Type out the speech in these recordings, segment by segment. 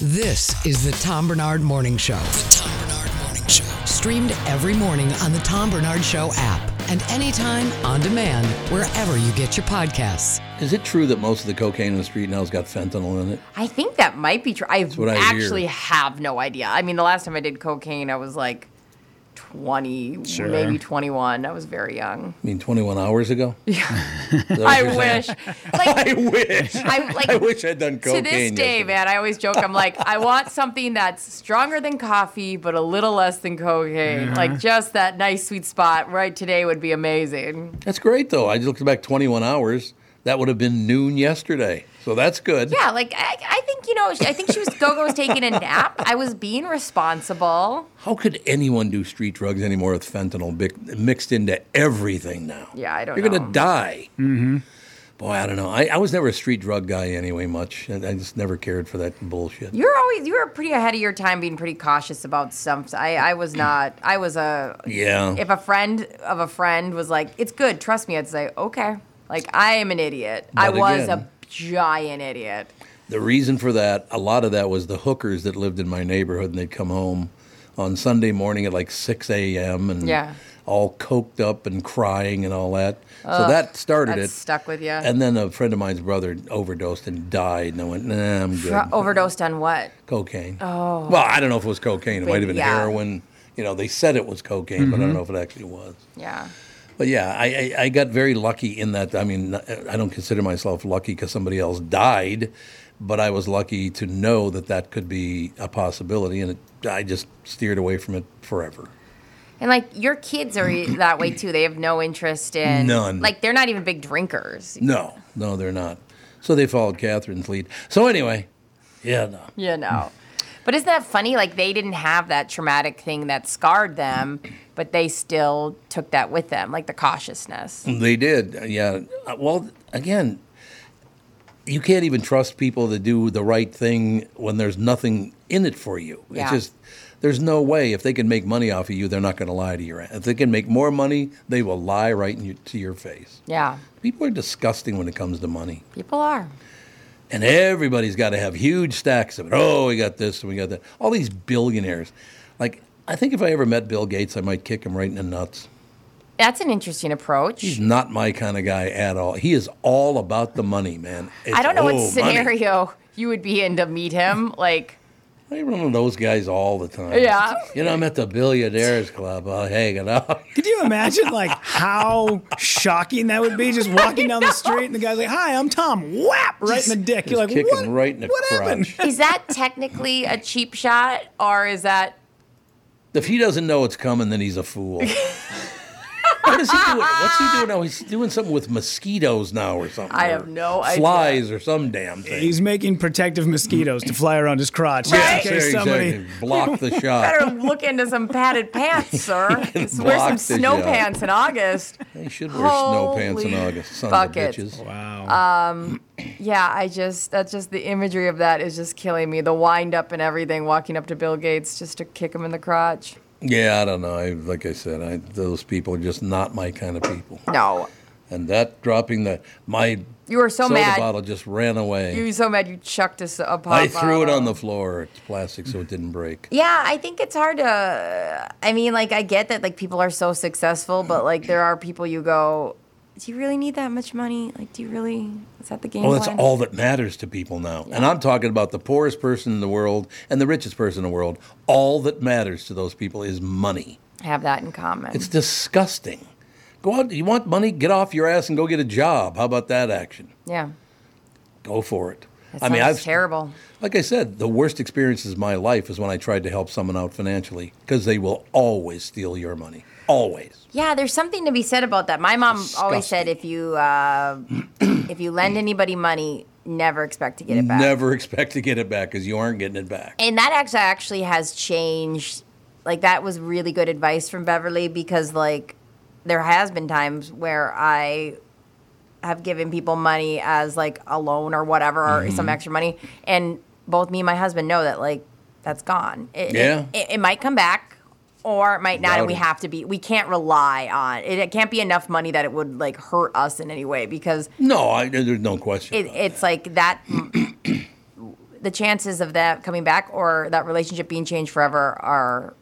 This is the Tom Barnard Morning Show. The Tom Barnard Morning Show. Streamed every morning on the Tom Barnard Show app and anytime on demand wherever you get your podcasts. Is it true that most of the cocaine in the street now has got fentanyl in it? I think that might be true. I what I actually hear. have no idea. I mean, the last time I did cocaine, I was like 20, Sure. maybe 21. I was very young. I mean, 21 hours ago? Yeah. I wish. Like, I wish. I, like, I wish I'd done cocaine. to this day, yesterday. man, I always joke. I'm like, I want something that's stronger than coffee, but a little less than cocaine. Uh-huh. Like just that nice sweet spot right today would be amazing. That's great, though. I just looked back 21 hours. That would have been noon yesterday. So that's good. Yeah, like I, I think you know, I think she was Gogo was taking a nap. I was being responsible. How could anyone do street drugs anymore with fentanyl bi- mixed into everything now? Yeah, I don't know. You're know. going to die. Mm-hmm. Boy, I don't know. I, I was never a street drug guy anyway, much. I I just never cared for that bullshit. You're always you were pretty ahead of your time, being pretty cautious about stuff. I I was not. I was a. Yeah. If a friend of a friend was like, "It's good, trust me," I'd say, "Okay." Like I am an idiot. I was again- a giant idiot. The reason for that, a lot of that was the hookers that lived in my neighborhood, and they'd come home on Sunday morning at like 6 a.m. and Yeah. all coked up and crying and all that. so that started That it. stuck with you. And then a friend of mine's brother overdosed and died, and I went, nah, I'm good. Fr- overdosed on what? cocaine. Oh. Well, I don't know if it was cocaine. It But might have been yeah. heroin. You know, they said it was cocaine, but I don't mm-hmm. know if it actually was. Yeah. But yeah, I, I, I got very lucky in that. I mean, I don't consider myself lucky because somebody else died, but I was lucky to know that that could be a possibility, and it, I just steered away from it forever. And like your kids are that way too. They have no interest in None. Like they're not even big drinkers. No, no, they're not. So they followed Catherine's lead. So anyway, yeah, no. Yeah, no. But isn't that funny? Like they didn't have that traumatic thing that scarred them, but they still took that with them, like the cautiousness. They did, yeah. Uh, Well, again, you can't even trust people to do the right thing when there's nothing in it for you. Yeah. It's just there's no way if they can make money off of you, they're not going to lie to your. If they can make more money, they will lie right in your, to your face. Yeah. People are disgusting when it comes to money, People are. and everybody's got to have huge stacks of it. Oh, we got this and we got that. All these billionaires, like I think if I ever met Bill Gates, I might kick him right in the nuts. That's an interesting approach. He's not my kind of guy at all. He is all about the money, man. It's, I don't know what oh, money. scenario you would be in to meet him. Like, I run into those guys all the time. Yeah. You know, I'm at the Billionaires Club. Uh, I'll hang it out. Could you imagine like how shocking that would be? Just walking down the street and the guy's like, "Hi, I'm Tom." Whap! Right in the dick. You're like, Kicking "What? right in the what happened?" is that technically a cheap shot, or is that? If he doesn't know it's coming, then he's a fool. what is he doing? What's he doing now? He's doing something with mosquitoes now or something. I or have no idea. Flies or some damn thing. He's making protective mosquitoes to fly around his crotch. yeah, in case exactly. somebody. Block the shot. Better look into some padded pants, sir. Wear some snow shot. pants in August. They should wear snow pants in August. Sons buckets. of bitches. Wow. Um, yeah, I just that's just the imagery of that is just killing me. The wind up and everything, walking up to Bill Gates just to kick him in the crotch. Yeah, I don't know. I, like I said, I, those people are just not my kind of people. No, And that dropping the my you were so soda mad. bottle just ran away. You were so mad you chucked us a pop. I threw it on the floor. It's plastic, so it didn't break. Yeah, I think it's hard to. I mean, like I get that like people are so successful, but like there are people you go, do you really need that much money? Like, do you really? Is that the game Well, that's all that matters to people now. And I'm talking about the poorest person in the world and the richest person in the world. All that matters to those people is money. have that in common. It's disgusting. Go out. You want money? Get off your ass and go get a job. How about that action? yeah, Go for it. that I mean, I've terrible. Like I said, the worst experiences of my life is when I tried to help someone out financially because they will always steal your money. Always. Yeah, there's something to be said about that. My mom always said if you uh, if you lend anybody money, never expect to get it back. Never expect to get it back because you aren't getting it back. And that actually actually has changed. Like that was really good advice from Beverly because like there has been times where I have given people money as like a loan or whatever or Mm-hmm. some extra money, and both me and my husband know that like that's gone. It, it- Yeah. it, it might come back. Or it might not, and we have to be. We can't rely on it. It can't be enough money that it would like hurt us in any way because No, I, there's no question. it, it's like that the chances of that coming back or that relationship being changed forever are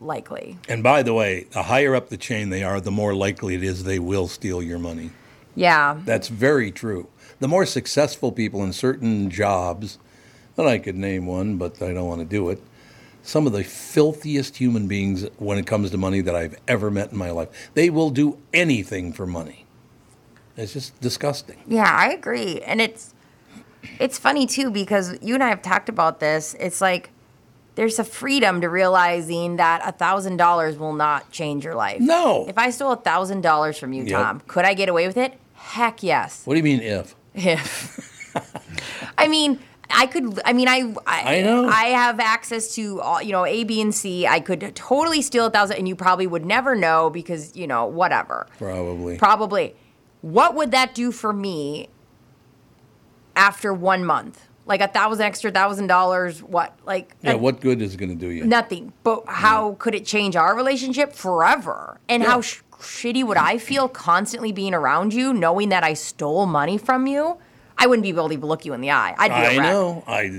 likely. And by the way, the higher up the chain they are, the more likely it is they will steal your money. Yeah. That's very true. The more successful people in certain jobs, and I could name one, but I don't want to do it. Some of the filthiest human beings when it comes to money that I've ever met in my life. They will do anything for money. It's just disgusting. Yeah, I agree. And it's it's funny too because you and I have talked about this. It's like there's a freedom to realizing that a thousand dollars will not change your life. No. If I stole a thousand dollars from you, Yep. Tom, could I get away with it? Heck yes. What do you mean if? If I mean, I could. I mean, I. I, I know. I have access to all, you know A, B, and C. I could totally steal a thousand, and you probably would never know because you know whatever. Probably. Probably. What would that do for me after one month? Like a thousand extra thousand dollars? What? Like yeah, what good is it going to do you? nothing. But how could it change our relationship forever? And how sh- shitty would I feel constantly being around you, knowing that I stole money from you? I wouldn't be able to even look you in the eye. I'd be a I wreck. know. I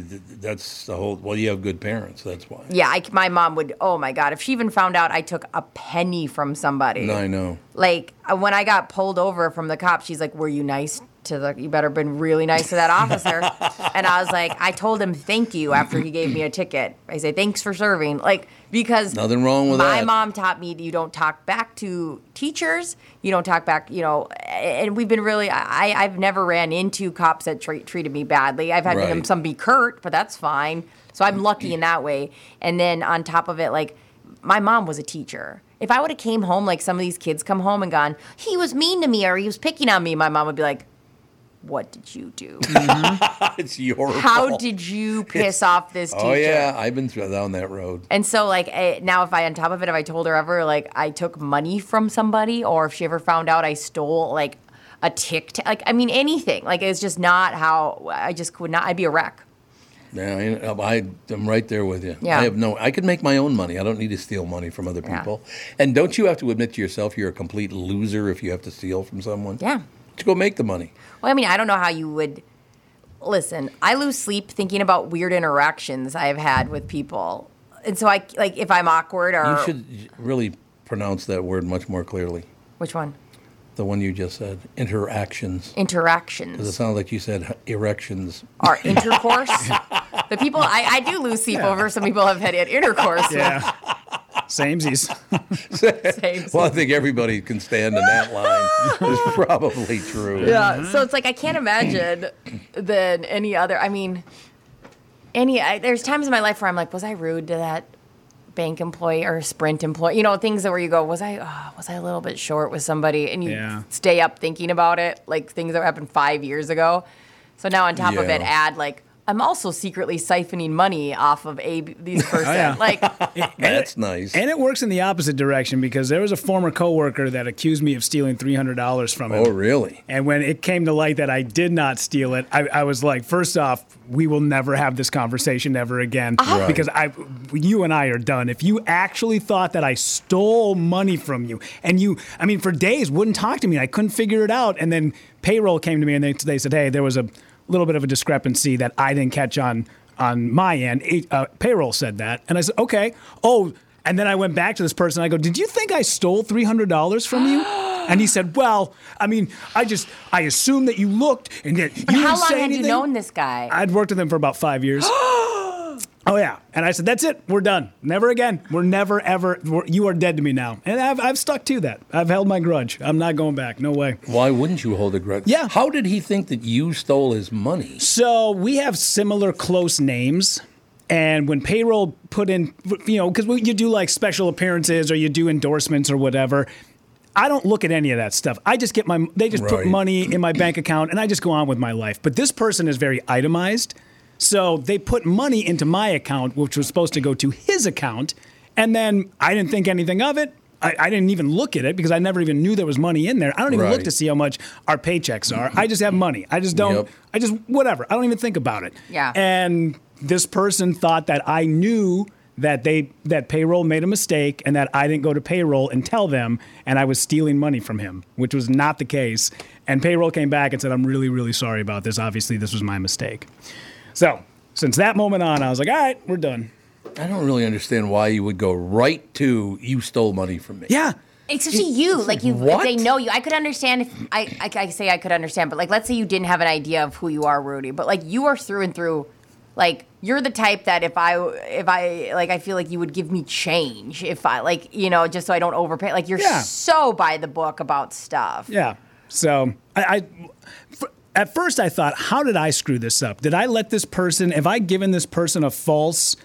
that's the whole. Well, you have good parents. That's why. Yeah, I, my mom would. Oh my god, if she even found out I took a penny from somebody, I know. like uh, when I got pulled over from the cop, she's like, "Were you nice to the? You better have been really nice to that officer." and I was like, I told him thank you after he gave me a ticket. I say thanks for serving, like because Nothing wrong with that. my that. mom taught me you don't talk back to teachers. You don't talk back, you know. And we've been really. I I've never ran into cops that treat, treated me badly. I've had them Right. some be curt, but that's fine. So I'm lucky in that way. And then on top of it, like my mom was a teacher. If I would have came home like some of these kids come home and gone, he was mean to me or he was picking on me, my mom would be like, "What did you do? it's your How fault. did you piss off this teacher?" Oh yeah, I've been through down that road. And so, like, eh, now if I, on top of it, if I told her ever, like, I took money from somebody, or if she ever found out I stole, like, a tic tac, like, I mean, anything, like, it's just not how I just could not. I'd be a wreck. Yeah, I, I am right there with you. Yeah. I have no. I can make my own money. I don't need to steal money from other Yeah. people. And don't you have to admit to yourself you're a complete loser if you have to steal from someone? Yeah. To go make the money. Well, I mean, I don't know how you would. Listen, I lose sleep thinking about weird interactions I've had with people, and so I like if I'm awkward or You should really pronounce that word much more clearly. which one The one you just said. Interactions. Interactions. Because it interactions sounds like you said erections. or intercourse. the people I, I do lose sleep over. Some people have had intercourse. Yeah. Samesies. Same. Well, I think everybody can stand in that line. It's probably true. Yeah. So mm-hmm. it's like I can't imagine than any other. I mean, any. I, there's times in my life where I'm like, was I rude to that bank employee or Sprint employee? You know, things that where you go, was I oh, was I a little bit short with somebody, and you Yeah. stay up thinking about it, like things that happened five years ago. So now on top of it, add like. I'm also secretly siphoning money off of a these person. Oh, yeah. Like, That's nice. And it works in the opposite direction because there was a former coworker that accused me of stealing $300 from him. oh, really? And when it came to light that I did not steal it, I, I was like, first off, we will never have this conversation ever again uh-huh. Right. because I, you and I are done. If you actually thought that I stole money from you, and you, I mean, for days wouldn't talk to me, I couldn't figure it out, and then payroll came to me and they, they said, hey, there was a little bit of a discrepancy that I didn't catch on on my end. It- Uh, payroll said that, and I said, okay, oh. And then I went back to this person. I go, "Did you think I stole three hundred dollars from you?" And he said, "Well, I mean, I just I assumed that you looked and that you didn't how long say had you anything." known this guy? I'd worked with him for about five years. oh yeah, and I said, "That's it. We're done. Never again. We're never ever. We're, you are dead to me now." And I've I've stuck to that. I've held my grudge. I'm not going back. No way. Why wouldn't you hold a grudge? Yeah. How did he think that you stole his money? So we have similar close names. And when payroll put in, you know, because you do like special appearances or you do endorsements or whatever, I don't look at any of that stuff. I just get my, they just put money in my bank account and I just go on with my life. But this person is very itemized. So they put money into my account, which was supposed to go to his account. And then I didn't think anything of it. I, I didn't even look at it because I never even knew there was money in there. I don't even look to see how much our paychecks are. I just have money. I just don't. Yep. I just whatever. I don't even think about it. Yeah. And this person thought that I knew that they that payroll made a mistake and that I didn't go to payroll and tell them and I was stealing money from him, which was not the case. And payroll came back and said, "I'm really really sorry about this. Obviously, this was my mistake." So, since that moment on, I was like, all right, we're done. I don't really understand why you would go right to you stole money from me. Yeah. Especially you, like you, what? they know you. I could understand if I, I, I say I could understand, but like, let's say you didn't have an idea of who you are, Rudy, but like you are through and through. Like you're the type that if I, if I, like, I feel like you would give me change if I, like, you know, just so I don't overpay. Like you're Yeah. so by the book about stuff. Yeah. So I, I f- at first I thought, how did I screw this up? Did I let this person? Have I given this person a false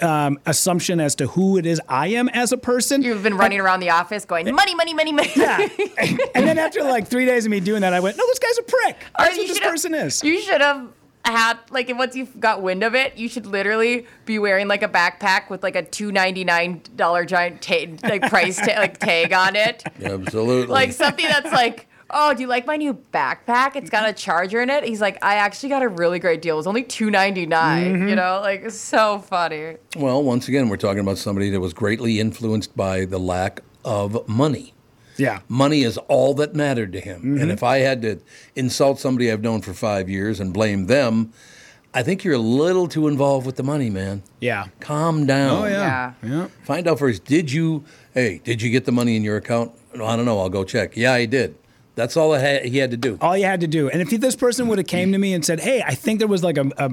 um, assumption as to who it is I am as a person? You've been running around the office going money, money, money, money. yeah. and then after like three days of me doing that, I went, no, this guy's a prick. Or That's what this person is. You should have had like once you've got wind of it, you should literally be wearing like a backpack with like a two ninety nine dollar giant ta- like price ta- like tag on it, Absolutely. like something that's like. Oh, do you like my new backpack? It's got a charger in it. He's like, I actually got a really great deal. It was only two ninety Mm-hmm. You know, like it's so funny. well, once again, we're talking about somebody that was greatly influenced by the lack of money. yeah. Money is all that mattered to him. Mm-hmm. And if I had to insult somebody I've known for five years and blame them, I think you're a little too involved with the money, man. Yeah. Calm down. Oh, yeah. Yeah. Yeah. Find out first. Did you? Hey, did you get the money in your account? No, I don't know. I'll go check. Yeah, I did. That's all had, he had to do. All you had to do, and if this person would have came to me and said, "Hey, I think there was like a, a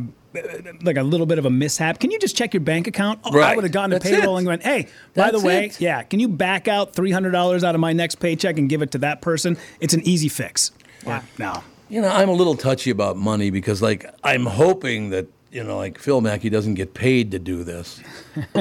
like a little bit of a mishap. Can you just check your bank account?" Oh, I would have gone to That's payroll it. and went, "Hey, by the way, it. yeah, can you back out three hundred dollars out of my next paycheck and give it to that person? It's an easy fix." Yeah. No. You know, I'm a little touchy about money because, like, I'm hoping that you know, like Phil Mackey doesn't get paid to do this.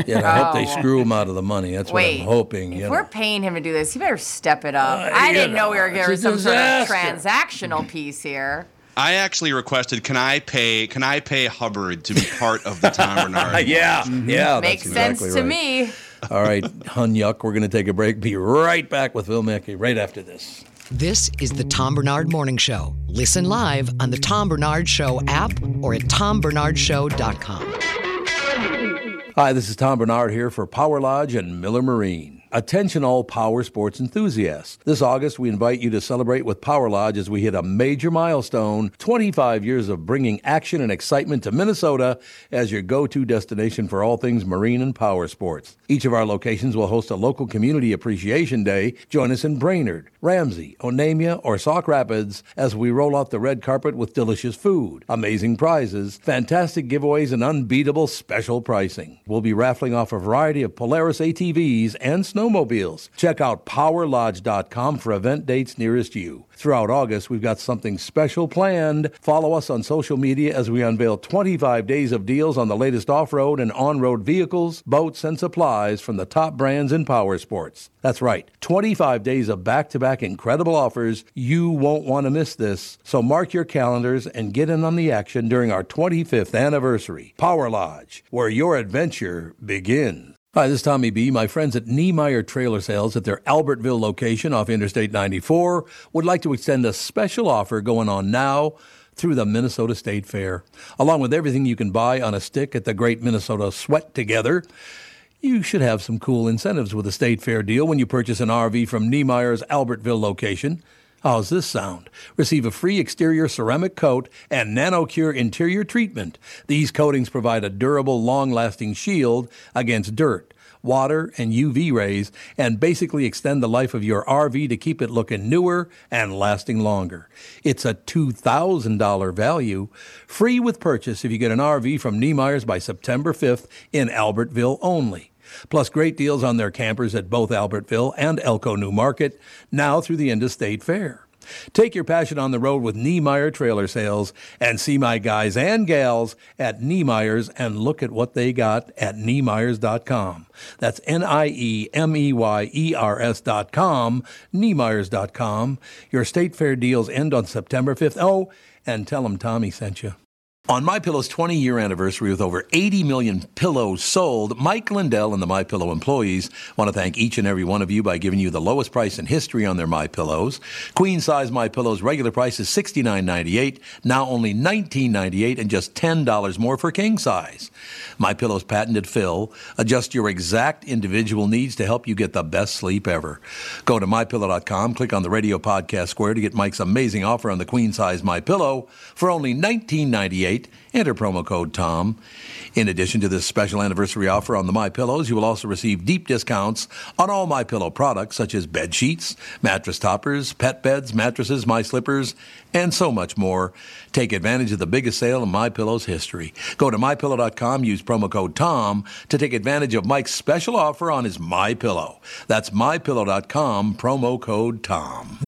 Yeah, I hope they Oh. screw him out of the money. That's Wait, what I'm hoping. If you we're paying him to do this, he better step it up. Uh, I didn't know we were know, getting it's a some sort of transactional piece here. I actually requested, can I pay? Can I pay Hubbard to be part of the Tom Barnard? yeah, yeah, Makes that's sense exactly to me. All right, Hun Yuck, we're going to take a break. Be right back with Phil Mackey right after this. This is the Tom Barnard Morning Show. Listen live on the Tom Barnard Show app or at tombarnardshow.com. Hi, this is Tom Barnard here for Power Lodge and Miller Marine. Attention, all power sports enthusiasts. This August, we invite you to celebrate with Power Lodge as we hit a major milestone 25 years of bringing action and excitement to Minnesota as your go to destination for all things marine and power sports. Each of our locations will host a local community appreciation day. Join us in Brainerd, Ramsey, Onamia, or Sauk Rapids as we roll out the red carpet with delicious food, amazing prizes, fantastic giveaways, and unbeatable special pricing. We'll be raffling off a variety of Polaris ATVs and snowmobiles. Check out powerlodge.com for event dates nearest you. Throughout August, we've got something special planned. Follow us on social media as we unveil 25 days of deals on the latest off road and on road vehicles, boats, and supplies from the top brands in power sports. That's right, 25 days of back to back incredible offers. You won't want to miss this. So mark your calendars and get in on the action during our 25th anniversary. Power Lodge, where your adventure begins. Hi, this is Tommy B. My friends at Niemeyer Trailer Sales at their Albertville location off Interstate 94 would like to extend a special offer going on now through the Minnesota State Fair. Along with everything you can buy on a stick at the Great Minnesota Sweat Together, you should have some cool incentives with a State Fair deal when you purchase an RV from Niemeyer's Albertville location. How's this sound? Receive a free exterior ceramic coat and NanoCure interior treatment. These coatings provide a durable, long lasting shield against dirt, water, and UV rays, and basically extend the life of your RV to keep it looking newer and lasting longer. It's a $2,000 value, free with purchase if you get an RV from Niemeyer's by September 5th in Albertville only. Plus, great deals on their campers at both Albertville and Elko New Market, now through the end of State Fair. Take your passion on the road with Niemeyer Trailer Sales and see my guys and gals at Niemeyer's and look at what they got at Niemeyers.com. That's N I E M E Y E R S.com, Niemeyers.com. Your State Fair deals end on September 5th. Oh, and tell them Tommy sent you. On My Pillow's 20 year anniversary with over 80 million pillows sold, Mike Lindell and the My Pillow employees want to thank each and every one of you by giving you the lowest price in history on their My Pillows. Queen size My Pillows regular price is $69.98, now only $19.98 and just $10 more for king size. My Pillow's patented fill adjusts your exact individual needs to help you get the best sleep ever. Go to mypillow.com, click on the radio podcast square to get Mike's amazing offer on the queen size My Pillow for only $19.98 date, enter promo code TOM. In addition to this special anniversary offer on the My Pillows, you will also receive deep discounts on all My Pillow products such as bed sheets, mattress toppers, pet beds, mattresses, My Slippers, and so much more. Take advantage of the biggest sale in My Pillow's history. Go to mypillow.com, use promo code TOM to take advantage of Mike's special offer on his My Pillow. That's mypillow.com, promo code TOM.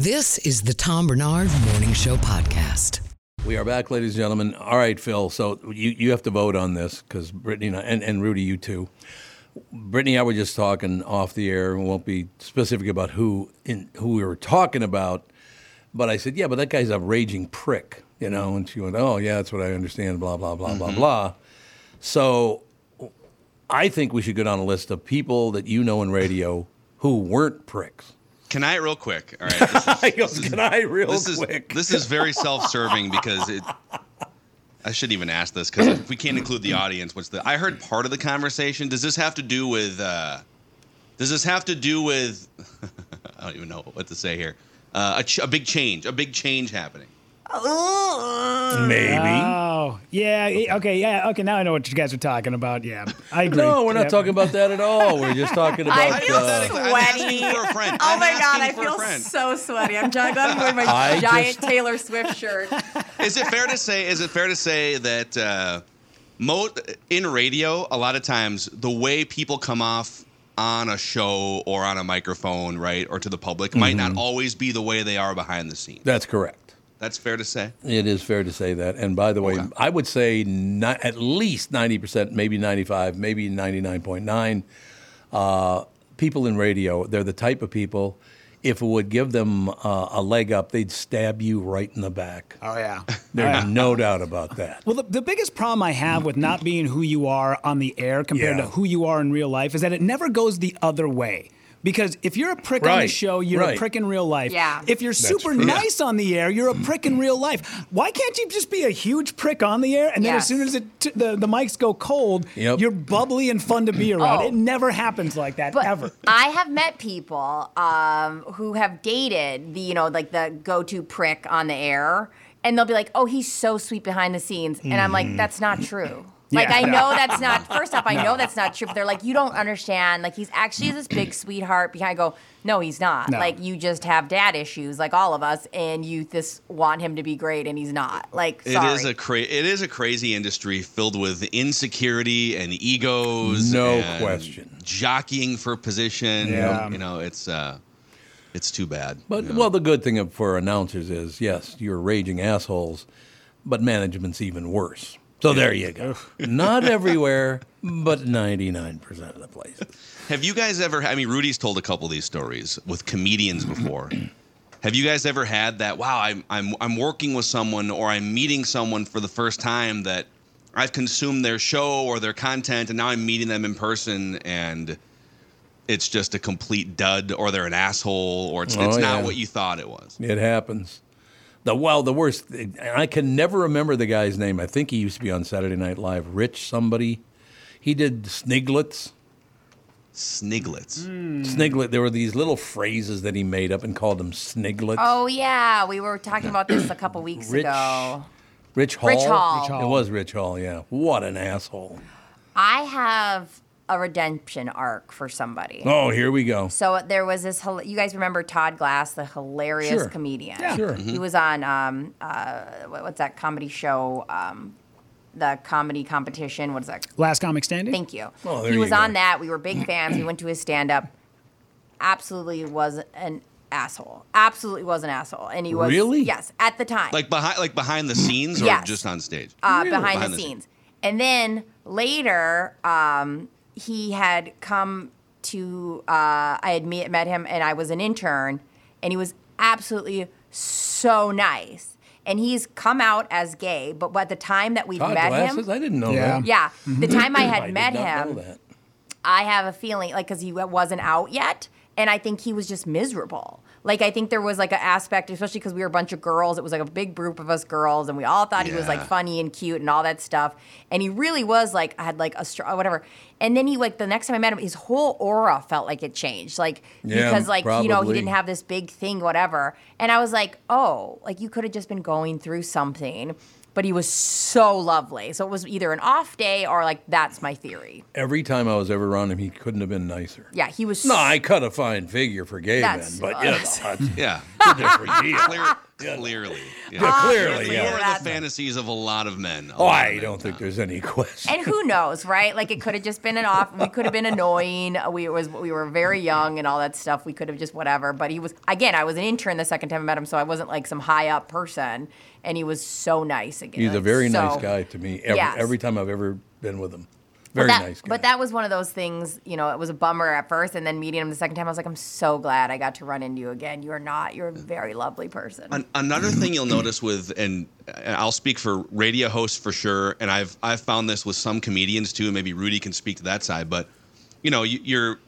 This is the Tom Barnard Morning Show Podcast. We are back, ladies and gentlemen. All right, Phil. So you, you have to vote on this because Brittany and, I, and, and Rudy, you too. Brittany and I were just talking off the air. We won't be specific about who in, who we were talking about, but I said, yeah, but that guy's a raging prick, you know. And she went, oh yeah, that's what I understand. Blah blah blah blah mm-hmm. blah. So I think we should go down a list of people that you know in radio who weren't pricks. Can I real quick? All right. This is, goes, "Can I real this quick?" Is, this is very self-serving because it. I shouldn't even ask this because if we can't include the audience, what's the? I heard part of the conversation. Does this have to do with? Uh, does this have to do with? I don't even know what to say here. Uh, a, ch- a big change, a big change happening. Maybe. Oh, yeah. Okay, yeah. Okay, now I know what you guys are talking about. Yeah, I agree. no, we're not Yeah. talking about that at all. We're just talking about. I feel uh, sweaty. I'm for a friend. Oh I'm my god, I feel so sweaty. I'm glad I'm wearing my I giant just- Taylor Swift shirt. Is it fair to say? Is it fair to say that uh, mo- in radio, a lot of times the way people come off on a show or on a microphone, right, or to the public, might Mm-hmm. not always be the way they are behind the scenes. that's correct. That's fair to say. It is fair to say that. And by the way, Okay. I would say ni- at least 90%, maybe 95, maybe 99.9 uh, people in radio, they're the type of people, if it would give them uh, a leg up, they'd stab you right in the back. Oh yeah. There's no doubt about that. Well, the, the biggest problem I have with not being who you are on the air compared Yeah. to who you are in real life is that it never goes the other way. Because if you're a prick on the show, you're a prick in real life. Yeah. If you're super true. nice on the air, you're a prick in real life. Why can't you just be a huge prick on the air and then as soon as it t- the, the mics go cold, Yep. you're bubbly and fun to be around? Oh. It never happens like that But ever. I have met people um, who have dated the, you know, like the go-to prick on the air, and they'll be like, "Oh, he's so sweet behind the scenes," and I'm like, "That's not true." Like Yeah. I know that's not. First off, I know that's not true. But they're like, "You don't understand." Like he's actually this big sweetheart behind. I go, no, he's not. No. Like you just have dad issues, like all of us, and you just want him to be great, and he's not. Like It sorry. is a cra- it is a crazy industry filled with insecurity and egos. No and question. Jockeying for position. Yeah. You know, it's uh, it's too bad. But you know. well, the good thing for announcers is yes, you're raging assholes, but management's even worse. So there you go. Not everywhere, but 99% of the places. Have you guys ever? I mean, Rudy's told a couple of these stories with comedians before. Have you guys ever had that? Wow, I'm I'm I'm working with someone or I'm meeting someone for the first time that I've consumed their show or their content, and now I'm meeting them in person, and it's just a complete dud, or they're an asshole, or it's, Oh, it's not what you thought it was. It happens. The well, the worst. And I can never remember the guy's name. I think he used to be on Saturday Night Live. Rich somebody. He did Sniglets. Sniglets. Hmm. Sniglet. There were these little phrases that he made up and called them Sniglets. Oh yeah, we were talking about this a couple weeks Rich- ago. Rich Hall. Rich Hall. Rich Hall. It was Rich Hall. Yeah. What an asshole. I have a redemption arc for somebody. Oh, here we go. So there was this. You guys remember Todd Glass, the hilarious Sure. comedian? Sure. He was on um, uh, what's that comedy show? Um, the comedy competition. What is that? Last comic standing. Thank you. Oh, there he you was go. on that. We were big fans. we went to his stand up. Absolutely was an asshole. Absolutely was an asshole. And he was Really? Yes, at the time. Like behind, like behind the scenes, or Yes. just on stage. uh, behind, Behind the the scenes. And then later, um, he had come to. Uh, I had met, met him, and I was an intern, and he was absolutely so nice. And he's come out as gay, but by the time that we Todd met glasses? him, I didn't know Yeah. that. yeah, the time I I had did met him. I have a feeling like because he wasn't out yet, and I think he was just miserable. Like I think there was like an aspect, especially because we were a bunch of girls. It was like a big group of us girls, and we all thought he was like funny and cute and all that stuff. And he really was like had like a str- whatever. And then he like the next time I met him, his whole aura felt like it changed, like Yeah, because like you know he didn't have this big thing, whatever. And I was like, oh, like you could have just been going through something. But he was so lovely. So it was either an off day or like that's my theory. Every time I was ever around him, he couldn't have been nicer. Yeah, he was. No, I cut a fine figure for gay That's- men, but you know, that's Yeah, a different deal. Clear, clearly. Yeah. Yeah, clearly, You're yeah. in That's- the fantasies of a lot of men. Oh, I men, don't think Tom. there's any question. and who knows, right? Like it could have just been an off. We could have been annoying. We was we were very young and all that stuff. We could have just whatever. But he was again. I was an intern the second time I met him, so I wasn't like some high up person. And he was so nice again. He's a very So- nice guy to me. Every, Yes. every time I've ever been with him, very that, nice guy. But that was one of those things, you know, it was a bummer at first. And then meeting him the second time, I was like, I'm so glad I got to run into you again. You are not, you're a very lovely person. An- another thing you'll notice with, and and I'll speak for radio hosts for sure, and I've I've found this with some comedians too. Maybe Rudy can speak to that side, but you know, you, you're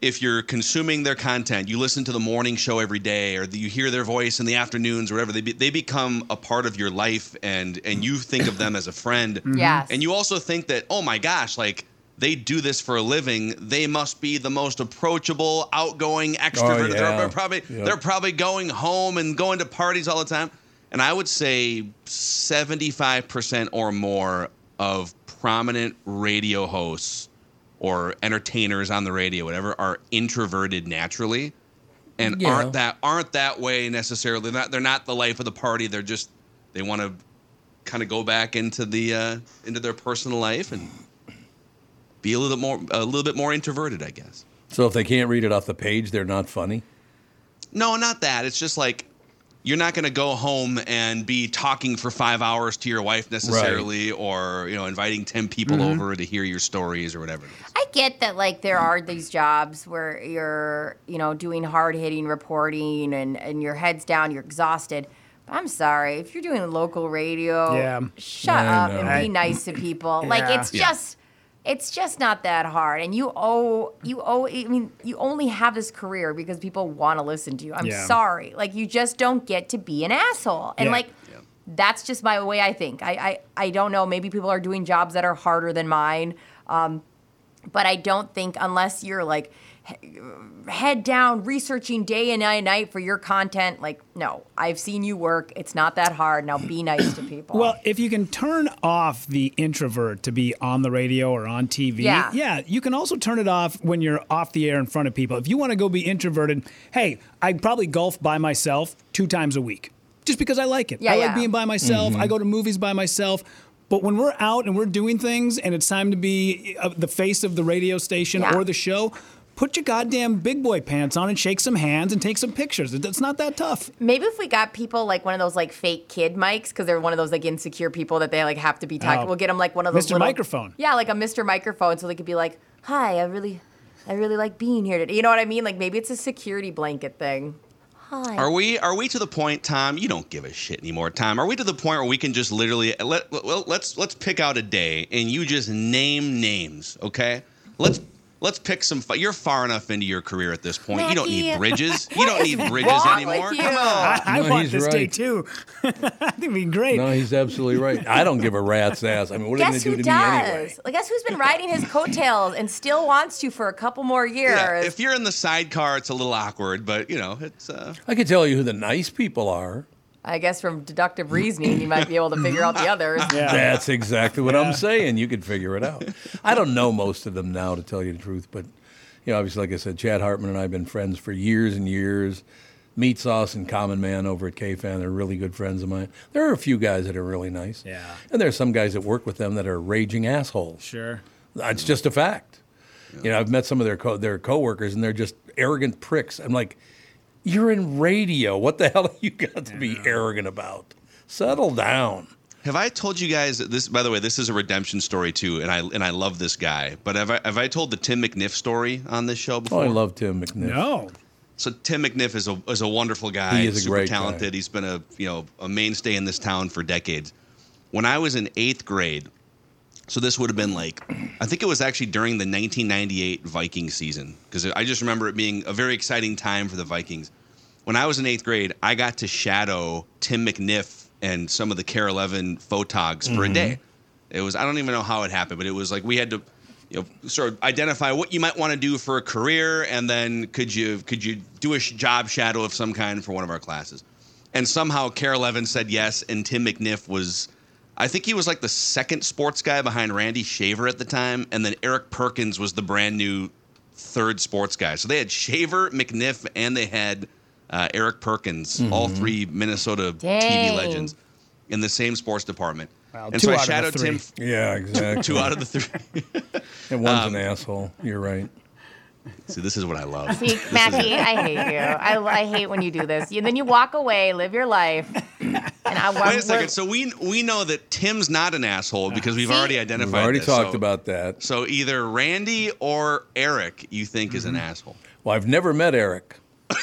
if you're consuming their content, you listen to the morning show every day, or you hear their voice in the afternoons, or whatever. They be, they become a part of your life, and and you think of them as a friend. Mm-hmm. Yes. And you also think that, oh my gosh, like they do this for a living. They must be the most approachable, outgoing, extroverted. Oh, yeah. They're probably Yep. they're probably going home and going to parties all the time. And I would say 75% or more of prominent radio hosts or entertainers on the radio, whatever, are introverted naturally and Yeah. aren't that aren't that way necessarily. They're not they're not the life of the party. They're just they want to kind of go back into the uh, into their personal life and be a little bit more a little bit more introverted, I guess. so if they can't read it off the page, they're not funny. No, not that. It's just like you're not going to go home and be talking for five hours to your wife necessarily, or you know, inviting ten people Mm-hmm. over to hear your stories or whatever. I get that like there are these jobs where you're, you know, doing hard hitting reporting and, and your head's down, you're exhausted. But I'm sorry, if you're doing local radio, Yeah. shut I up know. and be nice to people. Like it's Yeah. just it's just not that hard. And you owe you owe I mean, you only have this career because people want to listen to you. I'm Yeah. sorry. Like you just don't get to be an asshole. And Yeah. like that's just my way I think. I, I I don't know. Maybe people are doing jobs that are harder than mine. Um, but I don't think unless you're like head down researching day and night, night for your content, like no, I've seen you work. It's not that hard. Now be nice to people. Well, if you can turn off the introvert to be on the radio or on TV, Yeah. yeah, you can also turn it off when you're off the air in front of people. If you want to go be introverted, hey, I probably golf by myself two times a week just because I like it. Yeah, I like yeah. being by myself. I go to movies by myself. But when we're out and we're doing things and it's time to be uh, the face of the radio station Yeah. or the show, put your goddamn big boy pants on and shake some hands and take some pictures. It's not that tough. Maybe if we got people like one of those like fake kid mics because they're one of those like insecure people that they like have to be talking. Oh. We'll get them like one of those Mr. little- Microphone. Yeah, like a Mr. Microphone, so they could be like, "Hi, I really, I really like being here today." You know what I mean? Like maybe it's a security blanket thing. Hi. Are we are we to the point, Tom? You don't give a shit anymore, Tom. Are we to the point where we can just literally let well, let's let's pick out a day and you just name names, okay? Let's let's pick some. Fi- You're far enough into your career at this point. You don't need bridges. You don't need bridges anymore. Come on. I, I No, want he's this day too. I think it'd be great. No, he's absolutely right. I don't give a rat's ass. I mean, what are they going Guess to do who to me does? anyway? Like, guess who's been riding his coattails and still wants to for a couple more years? Yeah, if you're in the sidecar, it's a little awkward, but you know, it's uh, I can tell you who the nice people are. I guess from deductive reasoning, you might be able to figure out the others. Yeah. That's exactly what I'm saying. You could figure it out. I don't know most of them now, to tell you the truth, but you know, obviously, like I said, Chad Hartman and I have been friends for years and years. Meat Sauce and Common Man over at KFan. They're really good friends of mine. There are a few guys that are really nice. Yeah. And there are some guys that work with them that are raging assholes. Sure. It's just a fact. You know, I've met some of their co- their coworkers, and they're just arrogant pricks. I'm like, you're in radio. What the hell have you got to be arrogant about? Settle down. Have I told you guys that this? By the way, this is a redemption story too, and I and I love this guy. But have I have I told the Tim McNiff story on this show Oh, before? I love Tim McNiff. No. So Tim McNiff is a is a wonderful guy. He is a super great guy. talented. He's been a you know a mainstay in this town for decades. When I was in eighth grade, so this would have been like, I think it was actually during the 1998 Viking season because I just remember it being a very exciting time for the Vikings. When I was in eighth grade, I got to shadow Tim McNiff and some of the KARE 11 photogs for Mm-hmm. a day. It was I don't even know how it happened, but it was like we had to you know sort of identify what you might want to do for a career and then could you could you do a job shadow of some kind for one of our classes and somehow KARE 11 said yes and Tim McNiff was I think he was like the second sports guy behind Randy Shaver at the time and then Eric Perkins was the brand new third sports guy so they had Shaver McNiff and they had uh, Eric Perkins all three Minnesota TV legends in the same sports department Wow, and two so I out of the shadowed three. Tim Yeah, exactly. two out of the three And one's Um, an asshole. You're right. See, this is what I love. See, Mackey, I hate you. I, I hate when you do this. And then you walk away, live your life. And I Wait a second. So we we know that Tim's not an asshole because we've See? already identified. We've already this. talked So- about that. So either Randy or Eric, you think is an Mm-hmm. asshole. Well, I've never met Eric.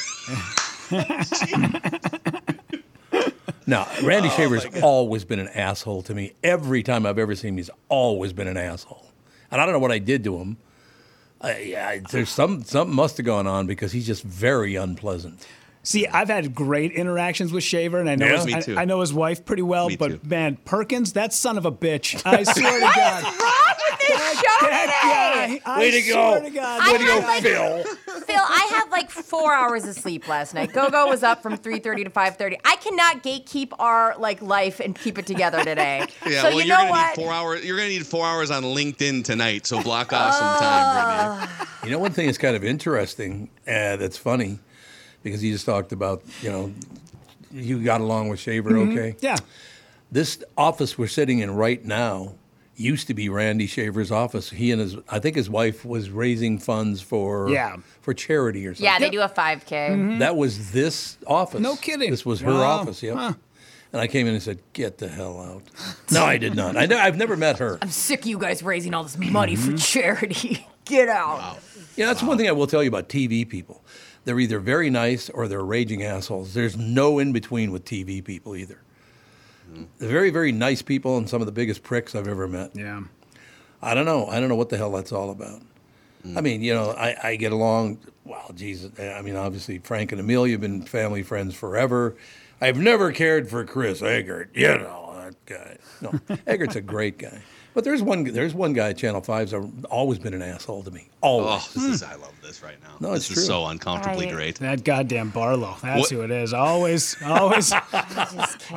no, Randy Shaver's always been an asshole to me. Every time I've ever seen him, he's always been an asshole. And I don't know what I did to him. There's some something must have gone on because he's just very unpleasant. See, I've had great interactions with Shaver, and I know Yeah? his, Me I- too. I, know his wife pretty well. Me but too. man, Perkins, that son of a bitch! I swear to God, wrong with this show that today? guy! I Way to swear go. to God, I Way to go, had like Phil. Phil, I had like four hours of sleep last night. Gogo was up from three thirty to five thirty. I cannot gatekeep our like life and keep it together today. Yeah. so well, you you're know gonna what? need four hours. You're gonna need four hours on LinkedIn tonight. So block off some time, Brittany. You know, one thing that's kind of interesting, uh, that's funny, because you just talked about, you know, you got along with Shaver, okay? Yeah, This office we're sitting in right now used to be Randy Shaver's office. He and his, I think his wife was raising funds for Yeah. for charity or something. yeah, they do a five k. That was this office. No kidding. This was her Wow. office. Yep. Huh. And I came in and said, "Get the hell out." No, I did not. I know, I've never met her. I'm sick of you guys raising all this money Mm-hmm. for charity. Get out. Yeah, that's one thing I will tell you about TV people. They're either very nice or they're raging assholes. There's no in between with TV people either. They're very, very nice people and some of the biggest pricks I've ever met. yeah. I don't know. I don't know what the hell that's all about. I mean, you know, I, I get along. Well, Jesus. I mean, obviously, Frank and Amelia have been family friends forever. I've never cared for Chris Egert. You know that guy. No, Egert's a great guy. But there's one. There's one guy at Channel 5's always been an asshole to me. Always. Oh, this is. I love this right now. No, this it's is true. so uncomfortably I- great. That goddamn Barlow. That's What- who it is. Always, always.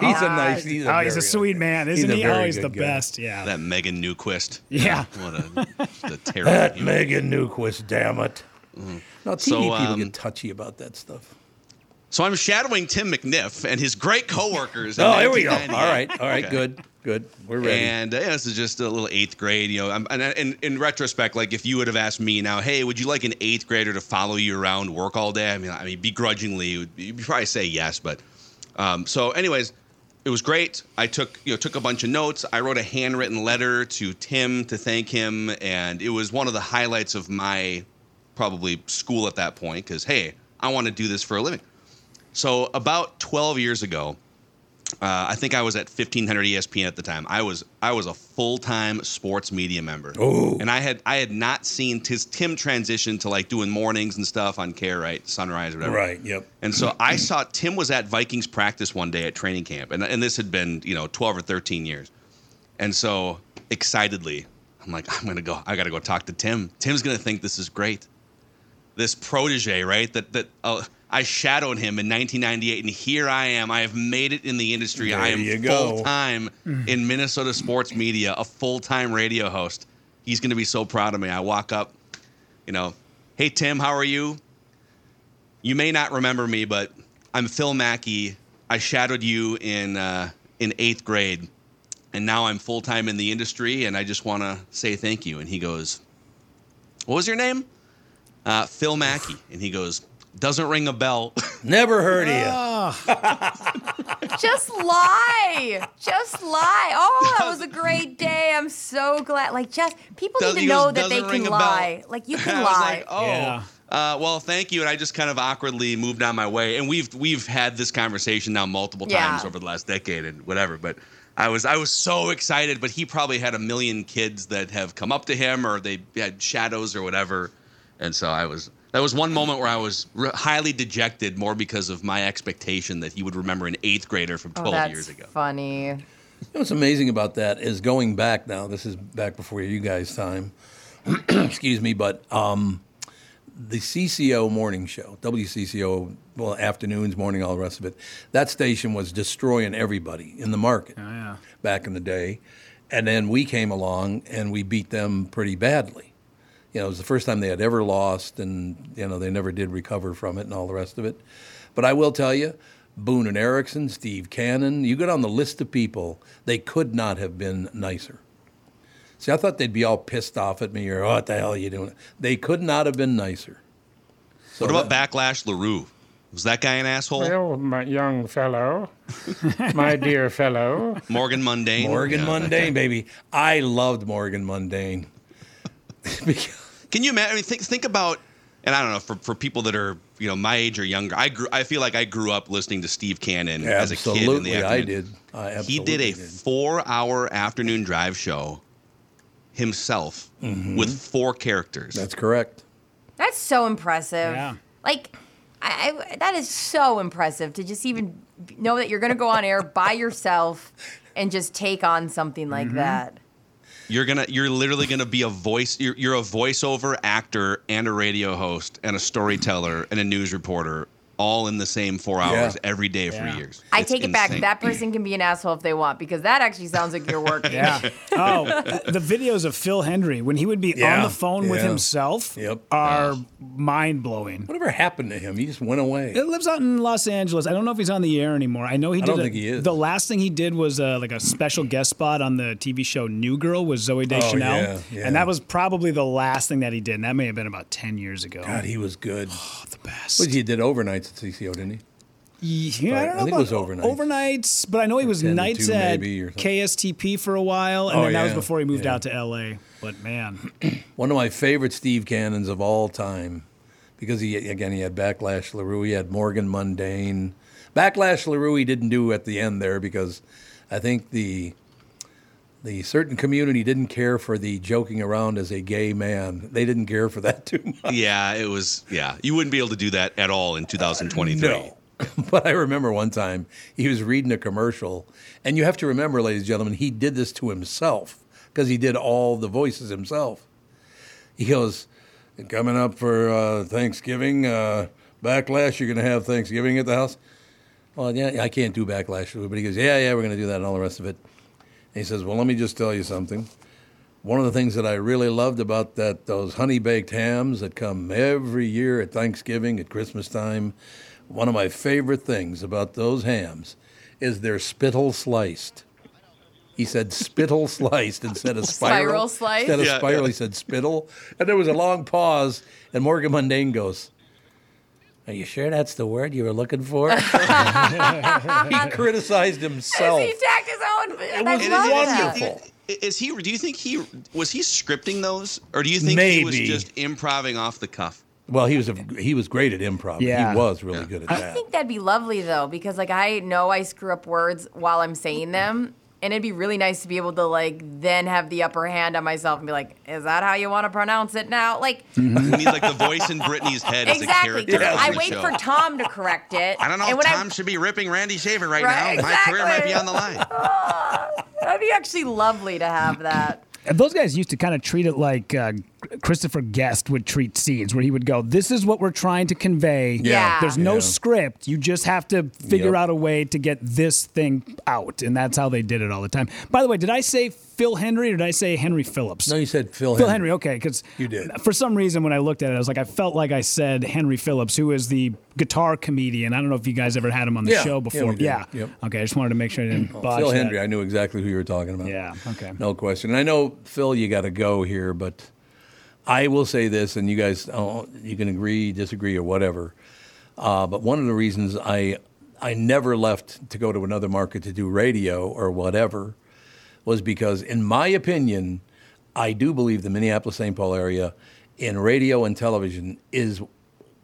He's a nice. He's a oh, he's a sweet good- man, isn't a he? Always Oh, the guy. best. Yeah. That Megan Newquist. Yeah. What a, just a terrible. That human. Megan Newquist, damn it. Now, TV So, people um, get touchy about that stuff. So I'm shadowing Tim McNiff and his great coworkers. Oh, here we go. All 1998. right, all right, Okay. good, good. We're ready. And uh, yeah, this is just a little eighth grade, you know. I'm, and in, in retrospect, like if you would have asked me now, hey, would you like an eighth grader to follow you around, work all day? I mean, I mean, begrudgingly, you'd, you'd probably say yes. But um, so, anyways, it was great. I took you know took a bunch of notes. I wrote a handwritten letter to Tim to thank him, and it was one of the highlights of my probably school at that point because hey, I want to do this for a living. So about 12 years ago, uh, I think I was at 1500 ESPN at the time. I was I was a full time sports media member, and I had I had not seen his Tim transition to like doing mornings and stuff on Care right Sunrise or whatever. right, yep. And so I saw Tim was at Vikings practice one day at training camp, and and this had been you know 12 or 13 years, and so excitedly I'm like I'm gonna go I gotta go talk to Tim. Tim's gonna think this is great. This protege, right? That that uh, I shadowed him in 1998, and here I am. I have made it in the industry. I There you am full time in Minnesota sports media, a full time radio host. He's gonna be so proud of me. I walk up, you know, hey Tim, how are you? You may not remember me, but I'm Phil Mackey. I shadowed you in uh, in eighth grade, and now I'm full time in the industry, and I just want to say thank you." And he goes, "What was your name?" Uh, Phil Mackey. And he goes, "Doesn't ring a bell." Never heard of you. Just lie. Just lie. Oh, that was a great day. I'm so glad. Like, just people Does- need to know goes, that they can lie. Like, you can I was lie. like, "Oh." Yeah. Uh, well, thank you, and I just kind of awkwardly moved on my way. And we've we've had this conversation now multiple times Yeah. over the last decade and whatever. But I was I was so excited. But he probably had a million kids that have come up to him, or they had shadows or whatever. And so I was that was one moment where I was re- highly dejected, more because of my expectation that he would remember an eighth grader from Oh, 12 that's years ago. funny. You know what's amazing about that is going back now. This is back before you guys' time. Excuse me, but um, the CCO morning show, WCCO, well, afternoons, morning, all the rest of it. That station was destroying everybody in the market yeah. back in the day, and then we came along and we beat them pretty badly. You know, it was the first time they had ever lost, and you know they never did recover from it, and all the rest of it. But I will tell you, Boone and Erickson, Steve Cannon, you go down the list of people, they could not have been nicer. See, I thought they'd be all pissed off at me or, oh, what the hell are you doing? They could not have been nicer. So what about that- Backlash LaRue? Was that guy an asshole? Well, my young fellow, my dear fellow. Morgan Mundane? Morgan Yeah, Mundane, baby. I loved Morgan Mundane. Because- Can you imagine? I mean, think think about, and I don't know for, for people that are you know my age or younger. I grew. I feel like I grew up listening to Steve Cannon as a kid. In absolutely, the I did. I He did a four-hour afternoon drive show himself with four characters. That's correct. That's so impressive. Yeah. Like, I, I, that is so impressive to just even know that you're going to go on air by yourself and just take on something like Mm-hmm. that. You're gonna. You're literally gonna be a voice. You're, you're a voiceover actor and a radio host and a storyteller and a news reporter, all in the same four hours Yeah. every day Yeah. for years. I It's take it back. That person can be an asshole if they want because that actually sounds like you're working. Yeah. Oh, the videos of Phil Hendrie when he would be on the phone with himself Yep. are mind blowing. Whatever happened to him? He just went away. He lives out in Los Angeles. I don't know if he's on the air anymore. I know he did. I did. don't a- think he is. The last thing he did was uh, like a special guest spot on the TV show New Girl with Zooey Deschanel, Oh, yeah, yeah. and that was probably the last thing that he did. And that may have been about ten years ago. God, he was good. Oh, the best. What he did overnights at CCO, didn't he? Yeah, I I don't know think it was overnights. Overnights, but I know he was nights at maybe or something. KSTP for a while, and Oh, then that was yeah, before he moved yeah. out to LA. But man, One of my favorite Steve Cannons of all time, because he again he had Backlash Larue, he had Morgan Mundane. Backlash Larue he didn't do at the end there because I think the the certain community didn't care for the joking around as a gay man. They didn't care for that too much. Yeah, it was. Yeah, you wouldn't be able to do that at all in 2023. No. But I remember one time he was reading a commercial, and you have to remember, ladies and gentlemen, he did this to himself because he did all the voices himself. He goes, "Coming up for uh, Thanksgiving, uh, backlash. You're going to have Thanksgiving at the house." Well, yeah, I can't do backlash, but he goes, "Yeah, yeah, we're going to do that and all the rest of it." And he says, "Well, let me just tell you something." One of the things that I really loved about that those honey baked hams that come every year at Thanksgiving, at Christmas time, one of my favorite things about those hams is they're spittle sliced. He said spittle sliced instead of spiral. Spiral sliced? Instead of Yeah, spiral, yeah. he said spittle. And there was a long pause, and Morgan Mundane goes, Are you sure that's the word you were looking for? he criticized himself. He attacked his own. It was love wonderful. Is he? Do you think he was he scripting those, or do you think he was just improvising off the cuff? Well, he was a, he was great at improv. Yeah. He was really good at I that. I think that'd be lovely though, because like I know I screw up words while I'm saying them, and it'd be really nice to be able to like then have the upper hand on myself and be like, "Is that how you want to pronounce it now?" Like We need like the voice in Brittany's head as a exactly. character. 'cause on I wait show. for Tom to correct it. I don't know and if when Tom should be ripping Randy Shaver right, Right, now. My career might be on the line. That'd be actually lovely to have that. And those guys used to kind of treat it like uh, Christopher Guest would treat scenes where he would go, "This is what we're trying to convey. Yeah. There's no Yeah. script. You just have to figure Yep. out a way to get this thing out." And that's how they did it all the time. By the way, did I say Phil Henry or did I say Henry Phillips? No, you said Phil. Phil Henry, okay, because You did. For some reason, when I looked at it, I was like, I felt like I said Henry Phillips, who is the guitar comedian. I don't know if you guys ever had him on the Yeah, show before. Yeah. did. Yep. Okay, I just wanted to make sure I didn't botch Phil that. Hendrie. I knew exactly who you were talking about. Yeah. Okay. No question. And I know Phil, you got to go here, but I will say this, and you guys, oh, you can agree, disagree, or whatever. Uh, but one of the reasons I I never left to go to another market to do radio or whatever was because, in my opinion, I do believe the Minneapolis St. Paul area in radio and television is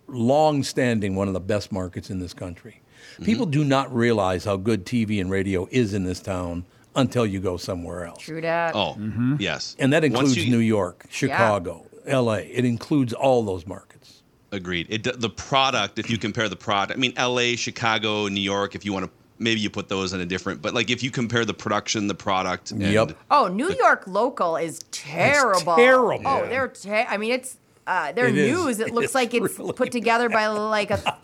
long-standing one of the best markets in this country. People do not realize how good TV and radio is in this town until you go somewhere else. True that. Oh, yes. And that includes you- New York, Chicago, LA. It includes all those markets. Agreed. It, the product, if you compare the product, I mean, L.A., Chicago, New York. If you want to, maybe you put those in a different. But like, if you compare the production, the product, and Yep. Oh, New York local is terrible. terrible. Oh, Yeah. they're. Te- I mean, it's uh, their It is. news. It looks It's like it's really put together by like a,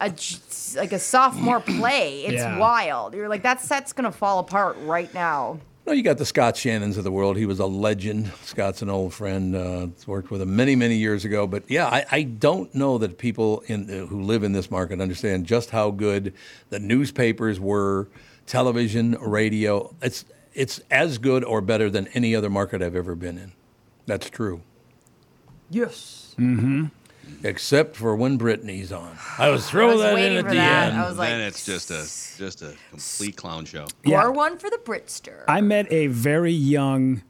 a j- like a sophomore play. It's Yeah. wild. You're like that set's gonna fall apart right now. No, you got the Scott Shannons of the world. He was a legend. Scott's an old friend. Uh, worked with him many, many years ago. But yeah, I, I don't know that people in, uh, who live in this market understand just how good the newspapers were, television, radio. It's it's as good or better than any other market I've ever been in. That's true. Yes. Except for when Brittany's on. I was I throwing was that in at the that. end. I was like, then it's just a just a complete clown show. Yeah. Or one for the Britster. I met a very young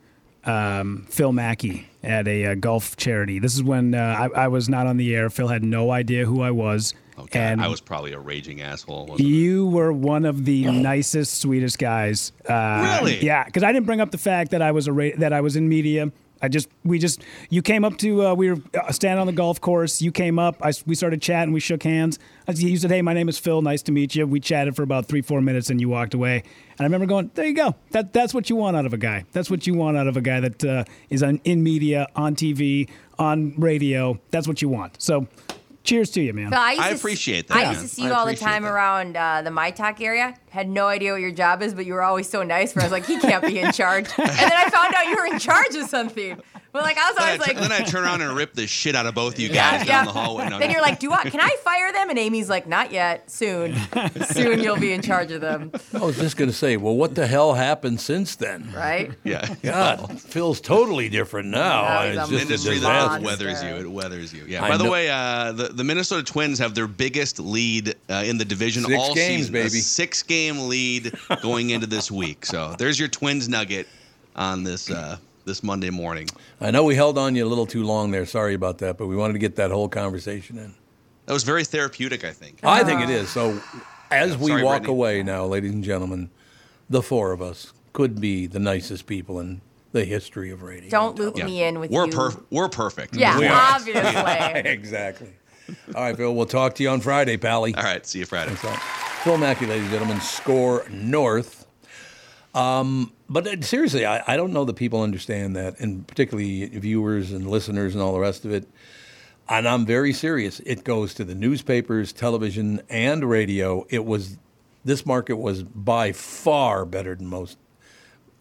um, Phil Mackey at a uh, golf charity. This is when uh, I, I was not on the air. Phil had no idea who I was. Okay, and I was probably a raging asshole. Wasn't I? You were one of the nicest, sweetest guys. Uh, Really? Yeah, because I didn't bring up the fact that I was a ra- that I was in media. I just we just you came up to uh, we were uh, standing on the golf course. You came up. I, we started chatting. We shook hands. You said, "Hey, my name is Phil. Nice to meet you." We chatted for about three four minutes, and you walked away. And I remember going, "There you go. That that's what you want out of a guy. That's what you want out of a guy that uh, is on, in media, on TV, on radio. That's what you want." So, cheers to you, man. Phil, used I to appreciate that, I used to see you all the time that. around uh, the My Talk area. Had no idea what your job is, but you were always so nice. Where I was like, he can't be in charge. and then I found out you were in charge of something. But like I was Then I, always tu- like, then I turn around and rip the shit out of both you guys yeah. down the hallway. No, then you're like, do I? Can I fire them? And Amy's like, not yet. Soon, soon you'll be in charge of them, I was just going to say, well, what the hell happened since then? right? yeah. God, feels totally different now. Now it's just a industry that weathers you. It weathers you. Yeah. I By the way, uh, the the Minnesota Twins have their biggest lead uh, in the division Six all games, season. A six game lead going into this week. So there's your Twins nugget on this uh, this Monday morning. I know we held on you a little too long there. Sorry about that, but we wanted to get that whole conversation in. That was very therapeutic. I think. I think it is. So, as we Sorry, walk Brittany. away now, ladies and gentlemen, the four of us could be the nicest people in the history of radio. Don't loop Yeah. me in with we're you. perf- We're perfect. Yeah, We are. obviously. exactly. All right, Phil. We'll talk to you on Friday, Pally. All right. See you Friday. That's. Phil Mackey, ladies and gentlemen, SKOR North. Um, but uh, seriously, I, I don't know that people understand that, and particularly viewers and listeners and all the rest of it. And I'm very serious. It goes to the newspapers, television, and radio. It was this market was by far better than most,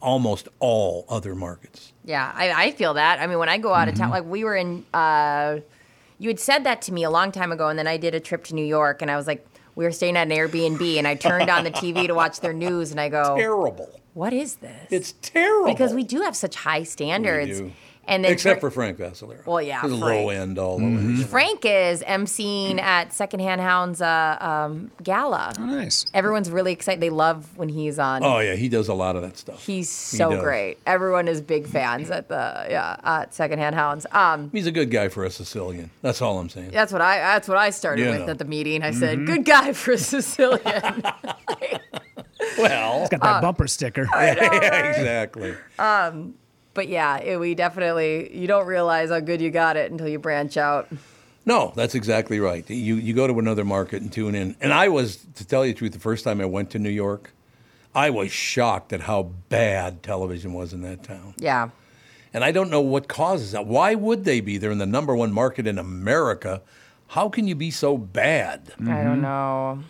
almost all other markets. Yeah, I, I feel that. I mean, when I go out of Mm-hmm. town, like we were in, uh, you had said that to me a long time ago, and then I did a trip to New York, and I was like, we were staying at an Airbnb, and I turned on the TV to watch their news, and I go, Terrible. What is this? It's terrible. because we do have such high standards. do. And then except Fra- for Frank Vascellaro. Well, yeah, He's Frank. low end all the way. Frank is emceeing at Secondhand Hounds uh, um, gala. Oh, nice. Everyone's really excited. They love when he's on. Oh yeah, he does a lot of that stuff. He's so does. great. Everyone is big fans at the yeah at Secondhand Hounds. Um, He's a good guy for a Sicilian. That's all I'm saying. That's what I. That's what I started You with know. at the meeting. I said, "Good guy for a Sicilian." Well, it's Got Uh, that bumper sticker. yeah, exactly. but yeah, it, we definitely. You don't realize how good you got it until you branch out. No, that's exactly right. You you go to another market and tune in. And I was, to tell you the truth, the first time I went to New York, I was shocked at how bad television was in that town. Yeah. And I don't know what causes that. Why would they be? They're in the number one market in America. How can you be so bad? I don't know.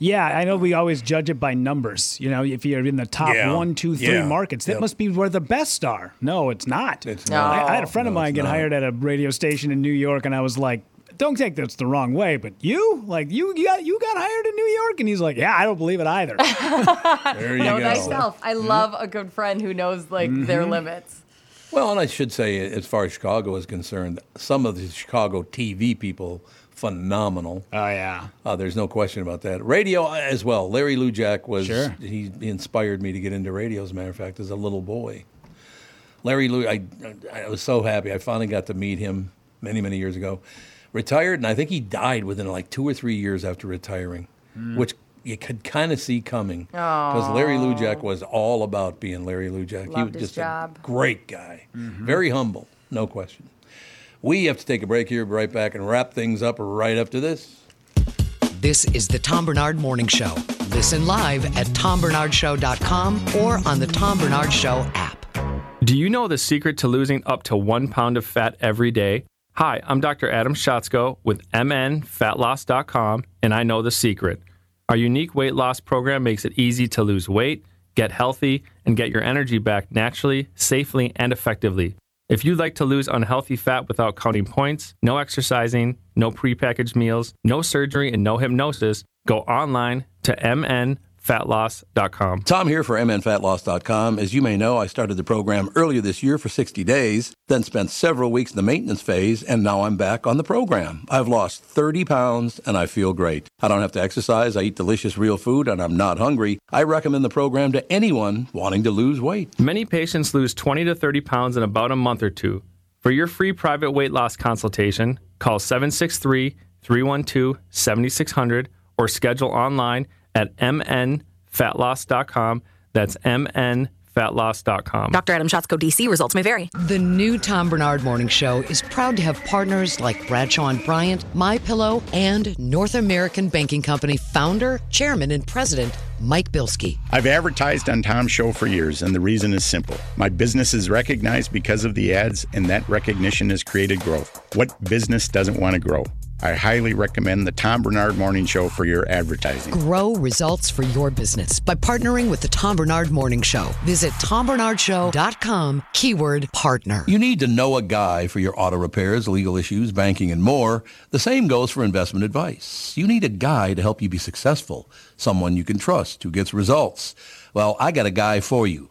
Yeah, I know we always judge it by numbers. You know, if you're in the top Yeah. one, two, three Yeah. markets, that Yep. must be where the best are. No, it's not. It's No. I, I had a friend of mine get not. hired at a radio station in New York, and I was like, "Don't take this the wrong way, but you, like, you, you got you got hired in New York," and he's like, "Yeah, I don't believe it either." There you Know go. thyself. I love a good friend who knows like their mm-hmm. limits. Well, and I should say, as far as Chicago is concerned, some of the Chicago TV people, phenomenal. oh yeah, Uh, there's no question about that. Radio uh, as well. Larry Lujack was, Sure. he inspired me to get into radio, as a matter of fact, as a little boy. Larry Lu, I, I was so happy. I finally got to meet him many, many years ago. Retired, and I think he died within like two or three years after retiring, hmm. which you could kind of see coming. Because Larry Lujack was all about being Larry Lujack. he Loved was his just job. a great guy, mm-hmm. very humble, no question. We have to take a break here, be right back, and wrap things up right after this. This is the Tom Barnard Morning Show. Listen live at tombarnardshow.com or on the Tom Barnard Show app. Do you know the secret to losing up to one pound of fat every day? Hi, I'm Dr. Adam Schatzko with mnfatloss.com, and I know the secret. Our unique weight loss program makes it easy to lose weight, get healthy, and get your energy back naturally, safely, and effectively. If you'd like to lose unhealthy fat without counting points, no exercising, no prepackaged meals, no surgery, and no hypnosis, go online to mnfatloss.com. Tom here for mnfatloss.com. As you may know, I started the program earlier this year for 60 days, then spent several weeks in the maintenance phase, and now I'm back on the program. I've lost 30 pounds and I feel great. I don't have to exercise, I eat delicious real food, and I'm not hungry. I recommend the program to anyone wanting to lose weight. Many patients lose 20 to 30 pounds in about a month or two. For your free private weight loss consultation, call 763 312 7600 or schedule online at mnfatloss.com. That's mnfatloss.com. Dr. Adam Schatzko, DC. Results may vary. The new Tom Barnard Morning Show is proud to have partners like Bradshaw and Bryant, My Pillow, and North American Banking Company founder, chairman, and president Mike Bilski. I've advertised on Tom's show for years, and the reason is simple. My business is recognized because of the ads, and that recognition has created growth. What business doesn't want to grow? I highly recommend the Tom Barnard Morning Show for your advertising. Grow results for your business by partnering with the Tom Barnard Morning Show. Visit tombarnardshow.com, keyword partner. You need to know a guy for your auto repairs, legal issues, banking, and more. The same goes for investment advice. You need a guy to help you be successful, someone you can trust who gets results. Well, I got a guy for you.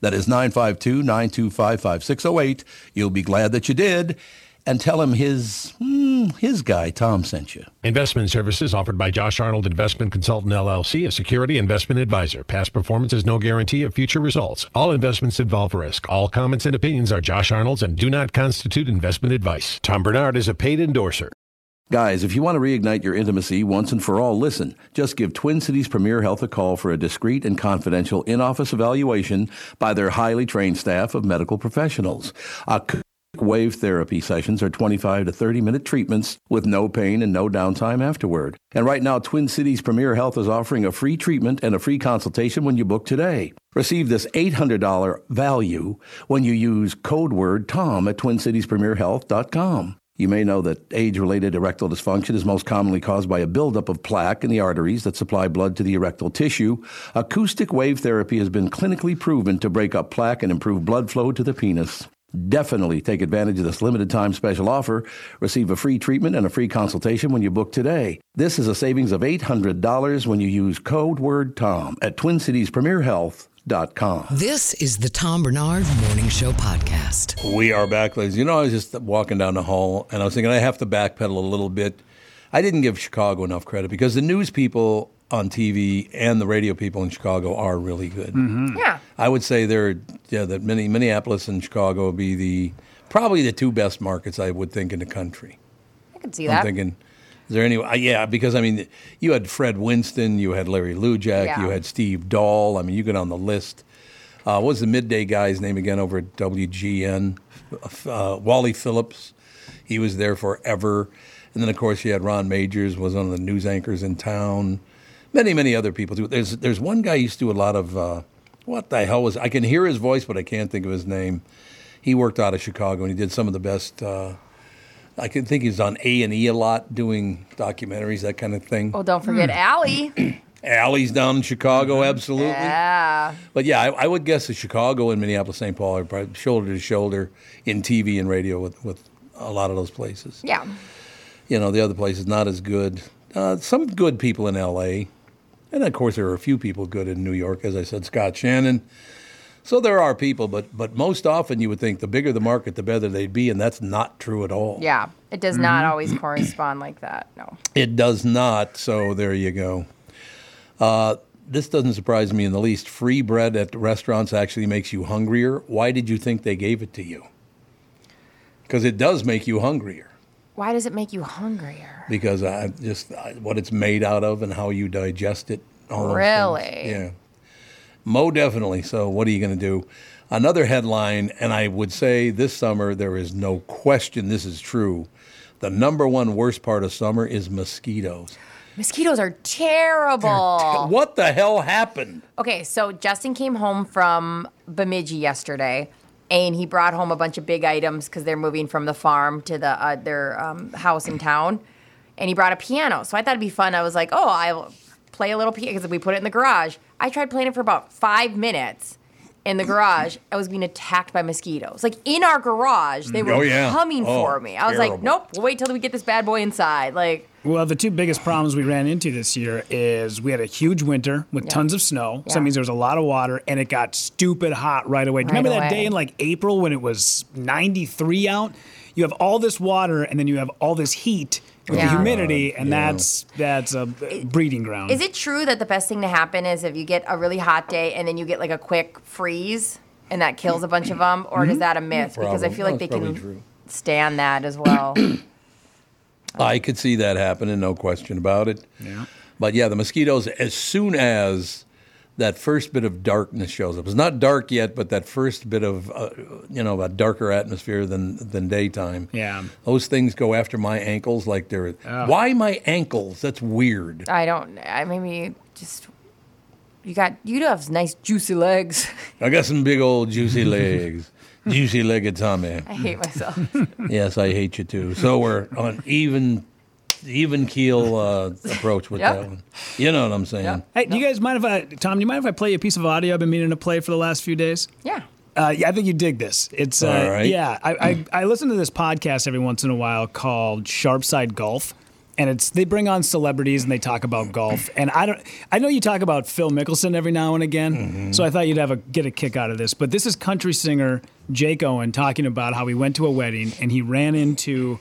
That is 952-925-5608. You'll be glad that you did and tell him his hmm, his guy Tom sent you. Investment services offered by Josh Arnold Investment Consultant LLC, a security investment advisor. Past performance is no guarantee of future results. All investments involve risk. All comments and opinions are Josh Arnold's and do not constitute investment advice. Tom Barnard is a paid endorser. Guys, if you want to reignite your intimacy once and for all, listen. Just give Twin Cities Premier Health a call for a discreet and confidential in-office evaluation by their highly trained staff of medical professionals. A Wave therapy sessions are 25 to 30 minute treatments with no pain and no downtime afterward. And right now, Twin Cities Premier Health is offering a free treatment and a free consultation when you book today. Receive this $800 value when you use code word TOM at TwinCitiesPremierHealth.com. You may know that age-related erectile dysfunction is most commonly caused by a buildup of plaque in the arteries that supply blood to the erectile tissue. Acoustic wave therapy has been clinically proven to break up plaque and improve blood flow to the penis. Definitely take advantage of this limited time special offer. Receive a free treatment and a free consultation when you book today. This is a savings of $800 when you use code word TOM at TwinCitiesPremierHealth.com. This is the Tom Barnard Morning Show podcast. We are back, ladies. You know, I was just walking down the hall and I was thinking I have to backpedal a little bit. I didn't give Chicago enough credit because the news people on TV and the radio people in Chicago are really good. Yeah. I would say they're yeah that many Minneapolis and Chicago would be the probably the two best markets I would think in the country. I could see I'm that. thinking, is there any? uh, Yeah, because I mean, you had Fred Winston, you had Larry Lujack, Yeah. you had Steve Dahl. I mean, you get on the list. Uh, what was the midday guy's name again over at WGN? Uh, Wally Phillips. He was there forever. And then, of course, you had Ron Magers, was one of the news anchors in town. Many, many other people too. There's there's one guy used to do a lot of uh, what the hell was I can hear his voice, but I can't think of his name. He worked out of Chicago and he did some of the best. Uh, I can think he's on A and E a lot, doing documentaries, that kind of thing. Oh, don't forget Allie. Allie's down in Chicago, absolutely. Yeah. But yeah, I, I would guess that Chicago and Minneapolis, St. Paul are probably shoulder to shoulder in TV and radio with, with a lot of those places. Yeah. You know, the other places not as good. Uh, some good people in L.A. And of course, there are a few people good in New York, as I said, Scott Shannon. So there are people, but but most often you would think the bigger the market, the better they'd be, and that's not true at all. Yeah. It does not always correspond like that. No. It does not. So there you go. Uh, this doesn't surprise me in the least. Free bread at restaurants actually makes you hungrier. Why did you think they gave it to you? Because it does make you hungrier. Why does it make you hungrier? Because I just uh, what it's made out of and how you digest it. all. Really? Yeah. Mo definitely. So what are you going to do? Another headline, and I would say this summer there is no question this is true. The number one worst part of summer is mosquitoes. Mosquitoes are terrible. What the hell happened? Okay, so Justin came home from Bemidji yesterday, and he brought home a bunch of big items because they're moving from the farm to the uh, their um, house in town, and he brought a piano. So I thought it'd be fun. I was like, oh, I'll play a little piano because we put it in the garage. I tried playing it for about five minutes in the garage. I was being attacked by mosquitoes, like in our garage. They mm, were Oh, yeah. coming Oh, for me. I was like, nope, we'll wait till we get this bad boy inside. Like, Well, the two biggest problems we ran into this year is we had a huge winter with tons of snow. So that means there was a lot of water and it got stupid hot right away. Do you Right remember that day in like April when it was 93 out? You have all this water and then you have all this heat with Yeah. the humidity, and Yeah. that's that's a breeding ground. Is it true that the best thing to happen is if you get a really hot day and then you get like a quick freeze and that kills a bunch of them, or is mm-hmm. that a myth? Because I feel like No, they can true. stand that as well. I could see that happening, no question about it. Yeah. But yeah, the mosquitoes, as soon as that first bit of darkness shows up, it's not dark yet, but that first bit of, uh, you know, a darker atmosphere than, than daytime. Yeah. Those things go after my ankles like they're. Why my ankles? That's weird. I don't. I maybe just you got you do have nice juicy legs. I got some big old juicy legs. juicy legged Tommy. I hate myself. Yes, I hate you too. So we're on even even keel uh, approach with Yep. that one. You know what I'm saying? Yep. Hey, do you guys mind if I, Tom? Do you mind if I play you a piece of audio I've been meaning to play for the last few days? yeah. Uh, yeah, I think you dig this. It's uh, All right. yeah. I, I I listen to this podcast every once in a while called Sharpside Golf, and it's they bring on celebrities and they talk about golf. And I don't. I know you talk about Phil Mickelson every now and again, Mm-hmm. so I thought you'd have a get a kick out of this. But this is country singer Jake Owen talking about how he went to a wedding and he ran into.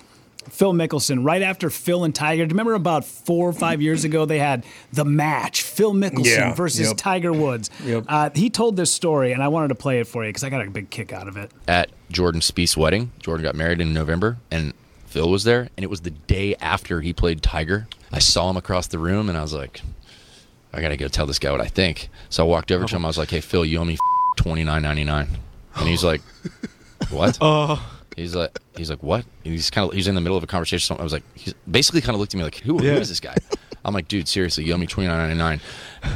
Phil Mickelson, right after Phil and Tiger. Remember about four or five years ago they had the match, Phil Mickelson Yeah, versus yep. Tiger Woods? Yep. Uh, he told this story, and I wanted to play it for you because I got a big kick out of it. at Jordan Spieth's wedding. Jordan got married in November, and Phil was there, and it was the day after he played Tiger. I saw him across the room, and I was like, I gotta go tell this guy what I think. So I walked over to him. I was like, Hey, Phil, you owe me twenty nine ninety nine, and he's like, What? He's like, he's like, what? And he's kind of, he's in the middle of a conversation. I was like, he's basically kind of looked at me like, who, who is this guy? I'm like, dude, seriously, you owe me twenty nine ninety nine.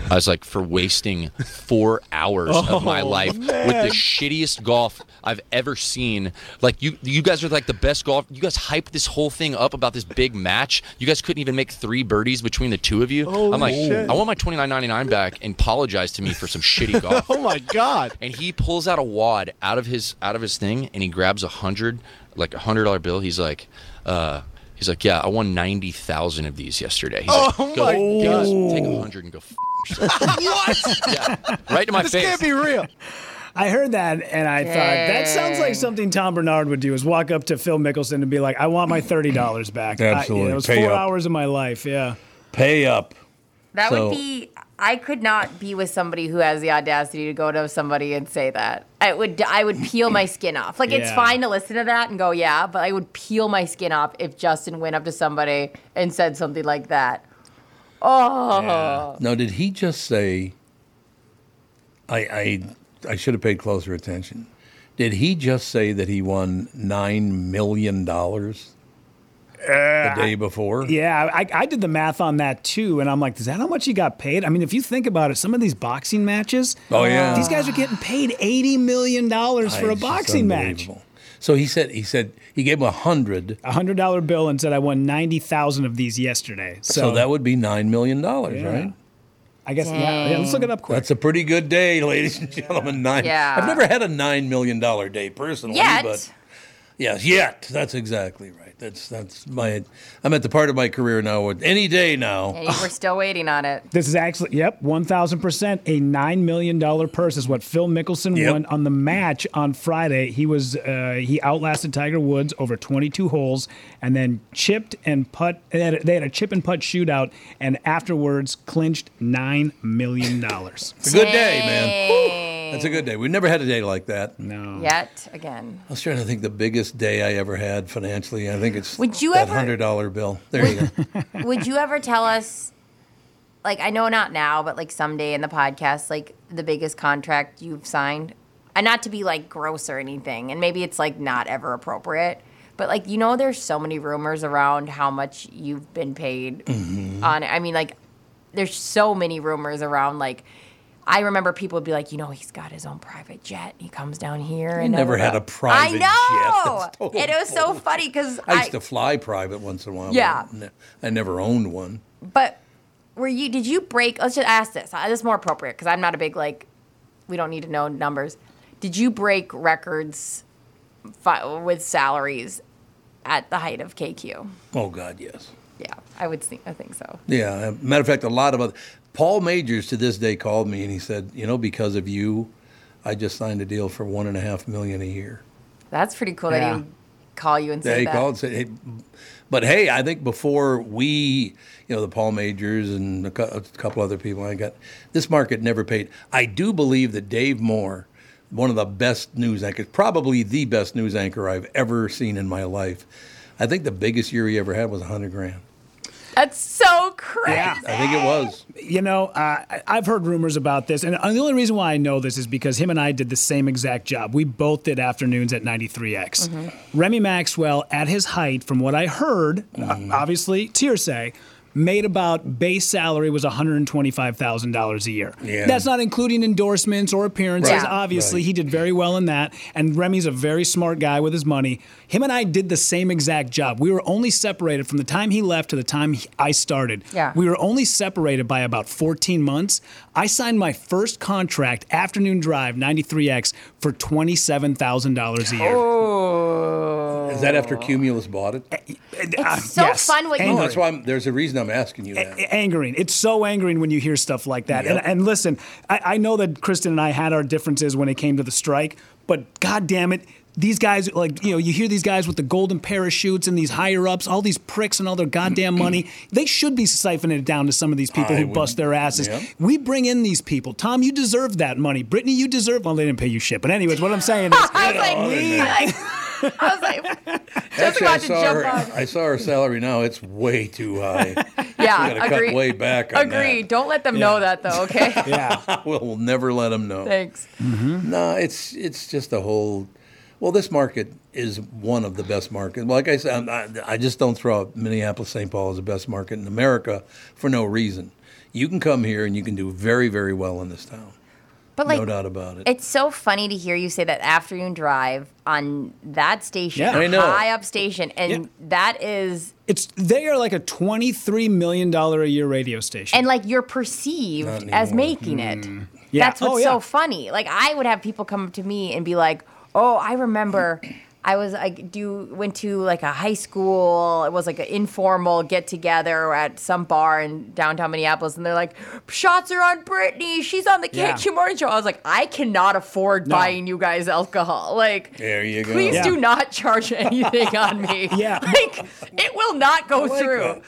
I was like, for wasting four hours of my oh, life with the shittiest golf I've ever seen. Like you, you guys are like the best golf. You guys hyped this whole thing up about this big match. You guys couldn't even make three birdies between the two of you. I'm like, shit. I want my twenty nine ninety nine back and apologize to me for some shitty golf Oh my God. and he pulls out a wad out of his out of his thing and he grabs a hundred like a hundred dollar bill he's like uh he's like yeah i won 90000 of these yesterday he's Oh like, my God. take a hundred and go f- yourself." yeah right to my This face This can't be real. I heard that, and I thought that sounds like something Tom Barnard would do: is walk up to Phil Mickelson and be like, "I want my thirty dollars back." I- you know, it was Pay four up. hours of my life. Yeah. Pay up. That So- would be. I could not be with somebody who has the audacity to go to somebody and say that. I would. I would peel my skin off. Like it's fine to listen to that and go, yeah, but I would peel my skin off if Justin went up to somebody and said something like that. Oh, Now, did he just say? I I I should have paid closer attention. Did he just say that he won nine million dollars uh, the day before? Yeah, I, I did the math on that too, and I'm like, is that how much he got paid? I mean, if you think about it, some of these boxing matches, Oh, yeah. these guys are getting paid eighty million dollars for a boxing match. So he said he said he gave him a hundred. A hundred dollar bill and said I won ninety thousand of these yesterday. So, So, that would be nine million dollars, Yeah. right? I guess yeah, yeah, let's look it up quick. That's a pretty good day, ladies and gentlemen. Nine. Yeah. I've never had a nine million dollar day personally, Yet. but yes, yet. That's exactly right. That's that's my. I'm at the part of my career now. Where any day now. and we're still waiting on it. This is actually, yep, 1,000%. A $9 million purse is what Phil Mickelson Yep. won on the match on Friday. He was, uh, he outlasted Tiger Woods over 22 holes and then chipped and putt. They had, a, they had a chip and putt shootout and afterwards clinched $9 million. It's a good day, man. Woo. That's a good day. We've never had a day like that. No. Yet again. I was trying to think the biggest day I ever had financially. I think it's Would you that ever- hundred dollar bill. There you go. Would you ever tell us, like, I know not now, but like someday in the podcast, like the biggest contract you've signed? And not to be like gross or anything, and maybe it's like not ever appropriate, but like, you know, there's so many rumors around how much you've been paid Mm-hmm. on I mean, like, there's so many rumors around, like, I remember people would be like, you know, he's got his own private jet. He comes down here and never had a private jet. I know. Total and it was so funny because I used to fly private once in a while. Yeah. I never owned one. But were you? Did you break? Let's just ask this. Uh, This is more appropriate because I'm not a big like. We don't need to know numbers. Did you break records fi- with salaries at the height of KQ? Oh God, yes. Yeah, I would think. I think so. Yeah. uh, Matter of fact, a lot of other. Paul Magers to this day called me and he said, you know, because of you, I just signed a deal for one and a half million a year. That's pretty cool that Yeah. he would call you and say Yeah, say he that. called and said, hey, but hey, I think before we, you know, the Paul Magers and a, a couple other people I got, this market never paid. I do believe that Dave Moore, one of the best news anchors, probably the best news anchor I've ever seen in my life. I think the biggest year he ever had was a hundred grand. That's so crazy. Yeah. I think it was. You know, uh, I- I've heard rumors about this, and the only reason why I know this is because him and I did the same exact job. We both did afternoons at 93X. Remy Maxwell, at his height, from what I heard, uh, obviously, it's hearsay, made about base salary was $125,000 a year. Yeah. That's not including endorsements or appearances. Right. Obviously, Right. he did very well in that. And Remy's a very smart guy with his money. Him and I did the same exact job. We were only separated from the time he left to the time he- I started. Yeah. We were only separated by about 14 months. I signed my first contract, afternoon drive, 93X, for $27,000 a year. Oh. Is that after Cumulus bought it? It's so fun what you- No, Angry. Oh, that's why I'm, there's a reason I'm asking you that. A- angering. It's so angering when you hear stuff like that. Yep. And, and listen, I, I know that Kristen and I had our differences when it came to the strike, but god damn it, these guys, like, you know, you hear these guys with the golden parachutes and these higher ups, all these pricks and all their goddamn money. They should be siphoning it down to some of these people I who would- bust their asses. Yep. We bring in these people. Tom, you deserve that money. Brittany, you deserve, well, they didn't pay you shit. But, anyways, what I'm saying is, I was like, oh, we- like- I was like, just Actually, I about to saw jump her. on. I saw her salary now. It's way too high. Yeah, We agree. cut way back. On Agree. That. Don't let them know that though. Okay. yeah. we'll, we'll never let them know. Thanks. Mm-hmm. No, it's it's just a whole. Well, this market is one of the best markets. Like I said, I'm- I, I just don't throw out Minneapolis, St. Paul as the best market in America for no reason. You can come here and you can do very, very well in this town. But like, no doubt about it. It's so funny to hear you say that afternoon drive on that station, Yeah. I know. high up station, and that is, It's they are like a twenty-three million dollar a year radio station. and like you're perceived as making it. Hmm. Yeah. That's what's Oh, yeah. so funny. Like I would have people come up to me and be like, "Oh, I remember." I was like, do went to like a high school. It was like an informal get together at some bar in downtown Minneapolis, and they're like, "Shots are on Brittany. She's on the Yeah. KQ Morning Show." I was like, I cannot afford No. buying you guys alcohol. Like, There you go. Please Yeah. do not charge anything on me. Yeah. Like, it will not go like through. that.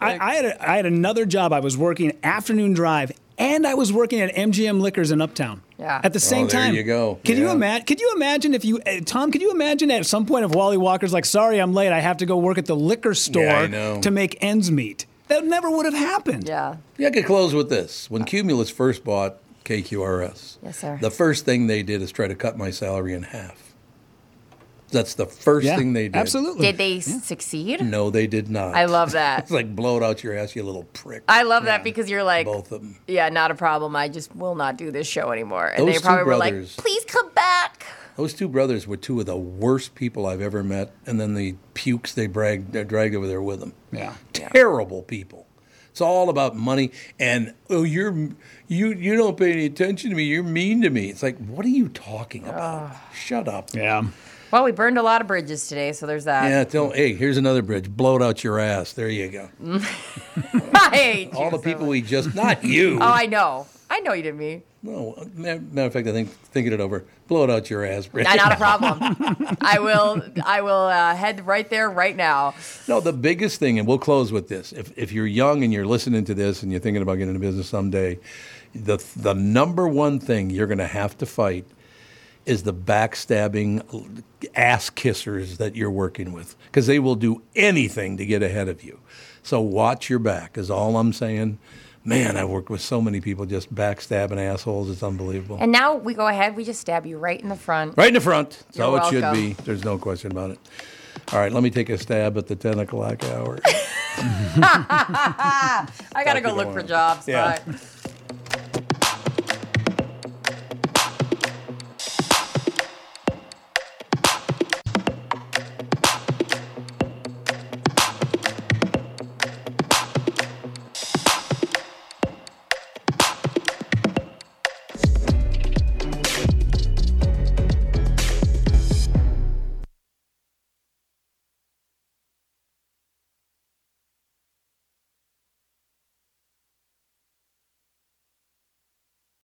I, I had a, I had another job. I was working afternoon drive, and I was working at MGM Liquors in Uptown. Yeah. At the same Oh, there time. you go. Could you imagine? Could you imagine if you, uh, Tom? Could you imagine at some point if Wally Walker's like, "Sorry, I'm late. I have to go work at the liquor store I know. to make ends meet." That never would have happened. Yeah. Yeah, I could close with this. When Cumulus first bought KQRS, Yes, sir. the first thing they did is try to cut my salary in half. That's the first Yeah, thing they did. absolutely. Did they succeed? No, they did not. I love that. it's like blow it out your ass, you little prick. I love that because you're like, Both of them. yeah, not a problem. I just will not do this show anymore. And Those they two probably were like, please come back. Those two brothers were two of the worst people I've ever met, and then the pukes they dragged, they dragged over there with them. Yeah. Terrible people. It's all about money and oh, you're you you don't pay any attention to me. You're mean to me. It's like, what are you talking about? Shut up. Yeah. Well, we burned a lot of bridges today, so there's that. Yeah, tell, hey, here's another bridge. Blow it out your ass. There you go. I hate All you the so people much. we just, not you. Oh, I know. I know you didn't mean. no, matter of fact, I think thinking it over. Blow it out your ass, Bridge. Not a problem. I will. I will uh, head right there right now. No, the biggest thing, and we'll close with this. If, if you're young and you're listening to this and you're thinking about getting into business someday, the, the number one thing you're going to have to fight is the backstabbing ass kissers that you're working with because they will do anything to get ahead of you. So watch your back, is all I'm saying. Man, I've worked with so many people just backstabbing assholes. It's unbelievable. And now we go ahead. We just stab you right in the front. Right in the front. That's how it should be. There's no question about it. All right, let me take a stab at the 10 o'clock hour. I gotta go look for jobs. Yeah. Bye.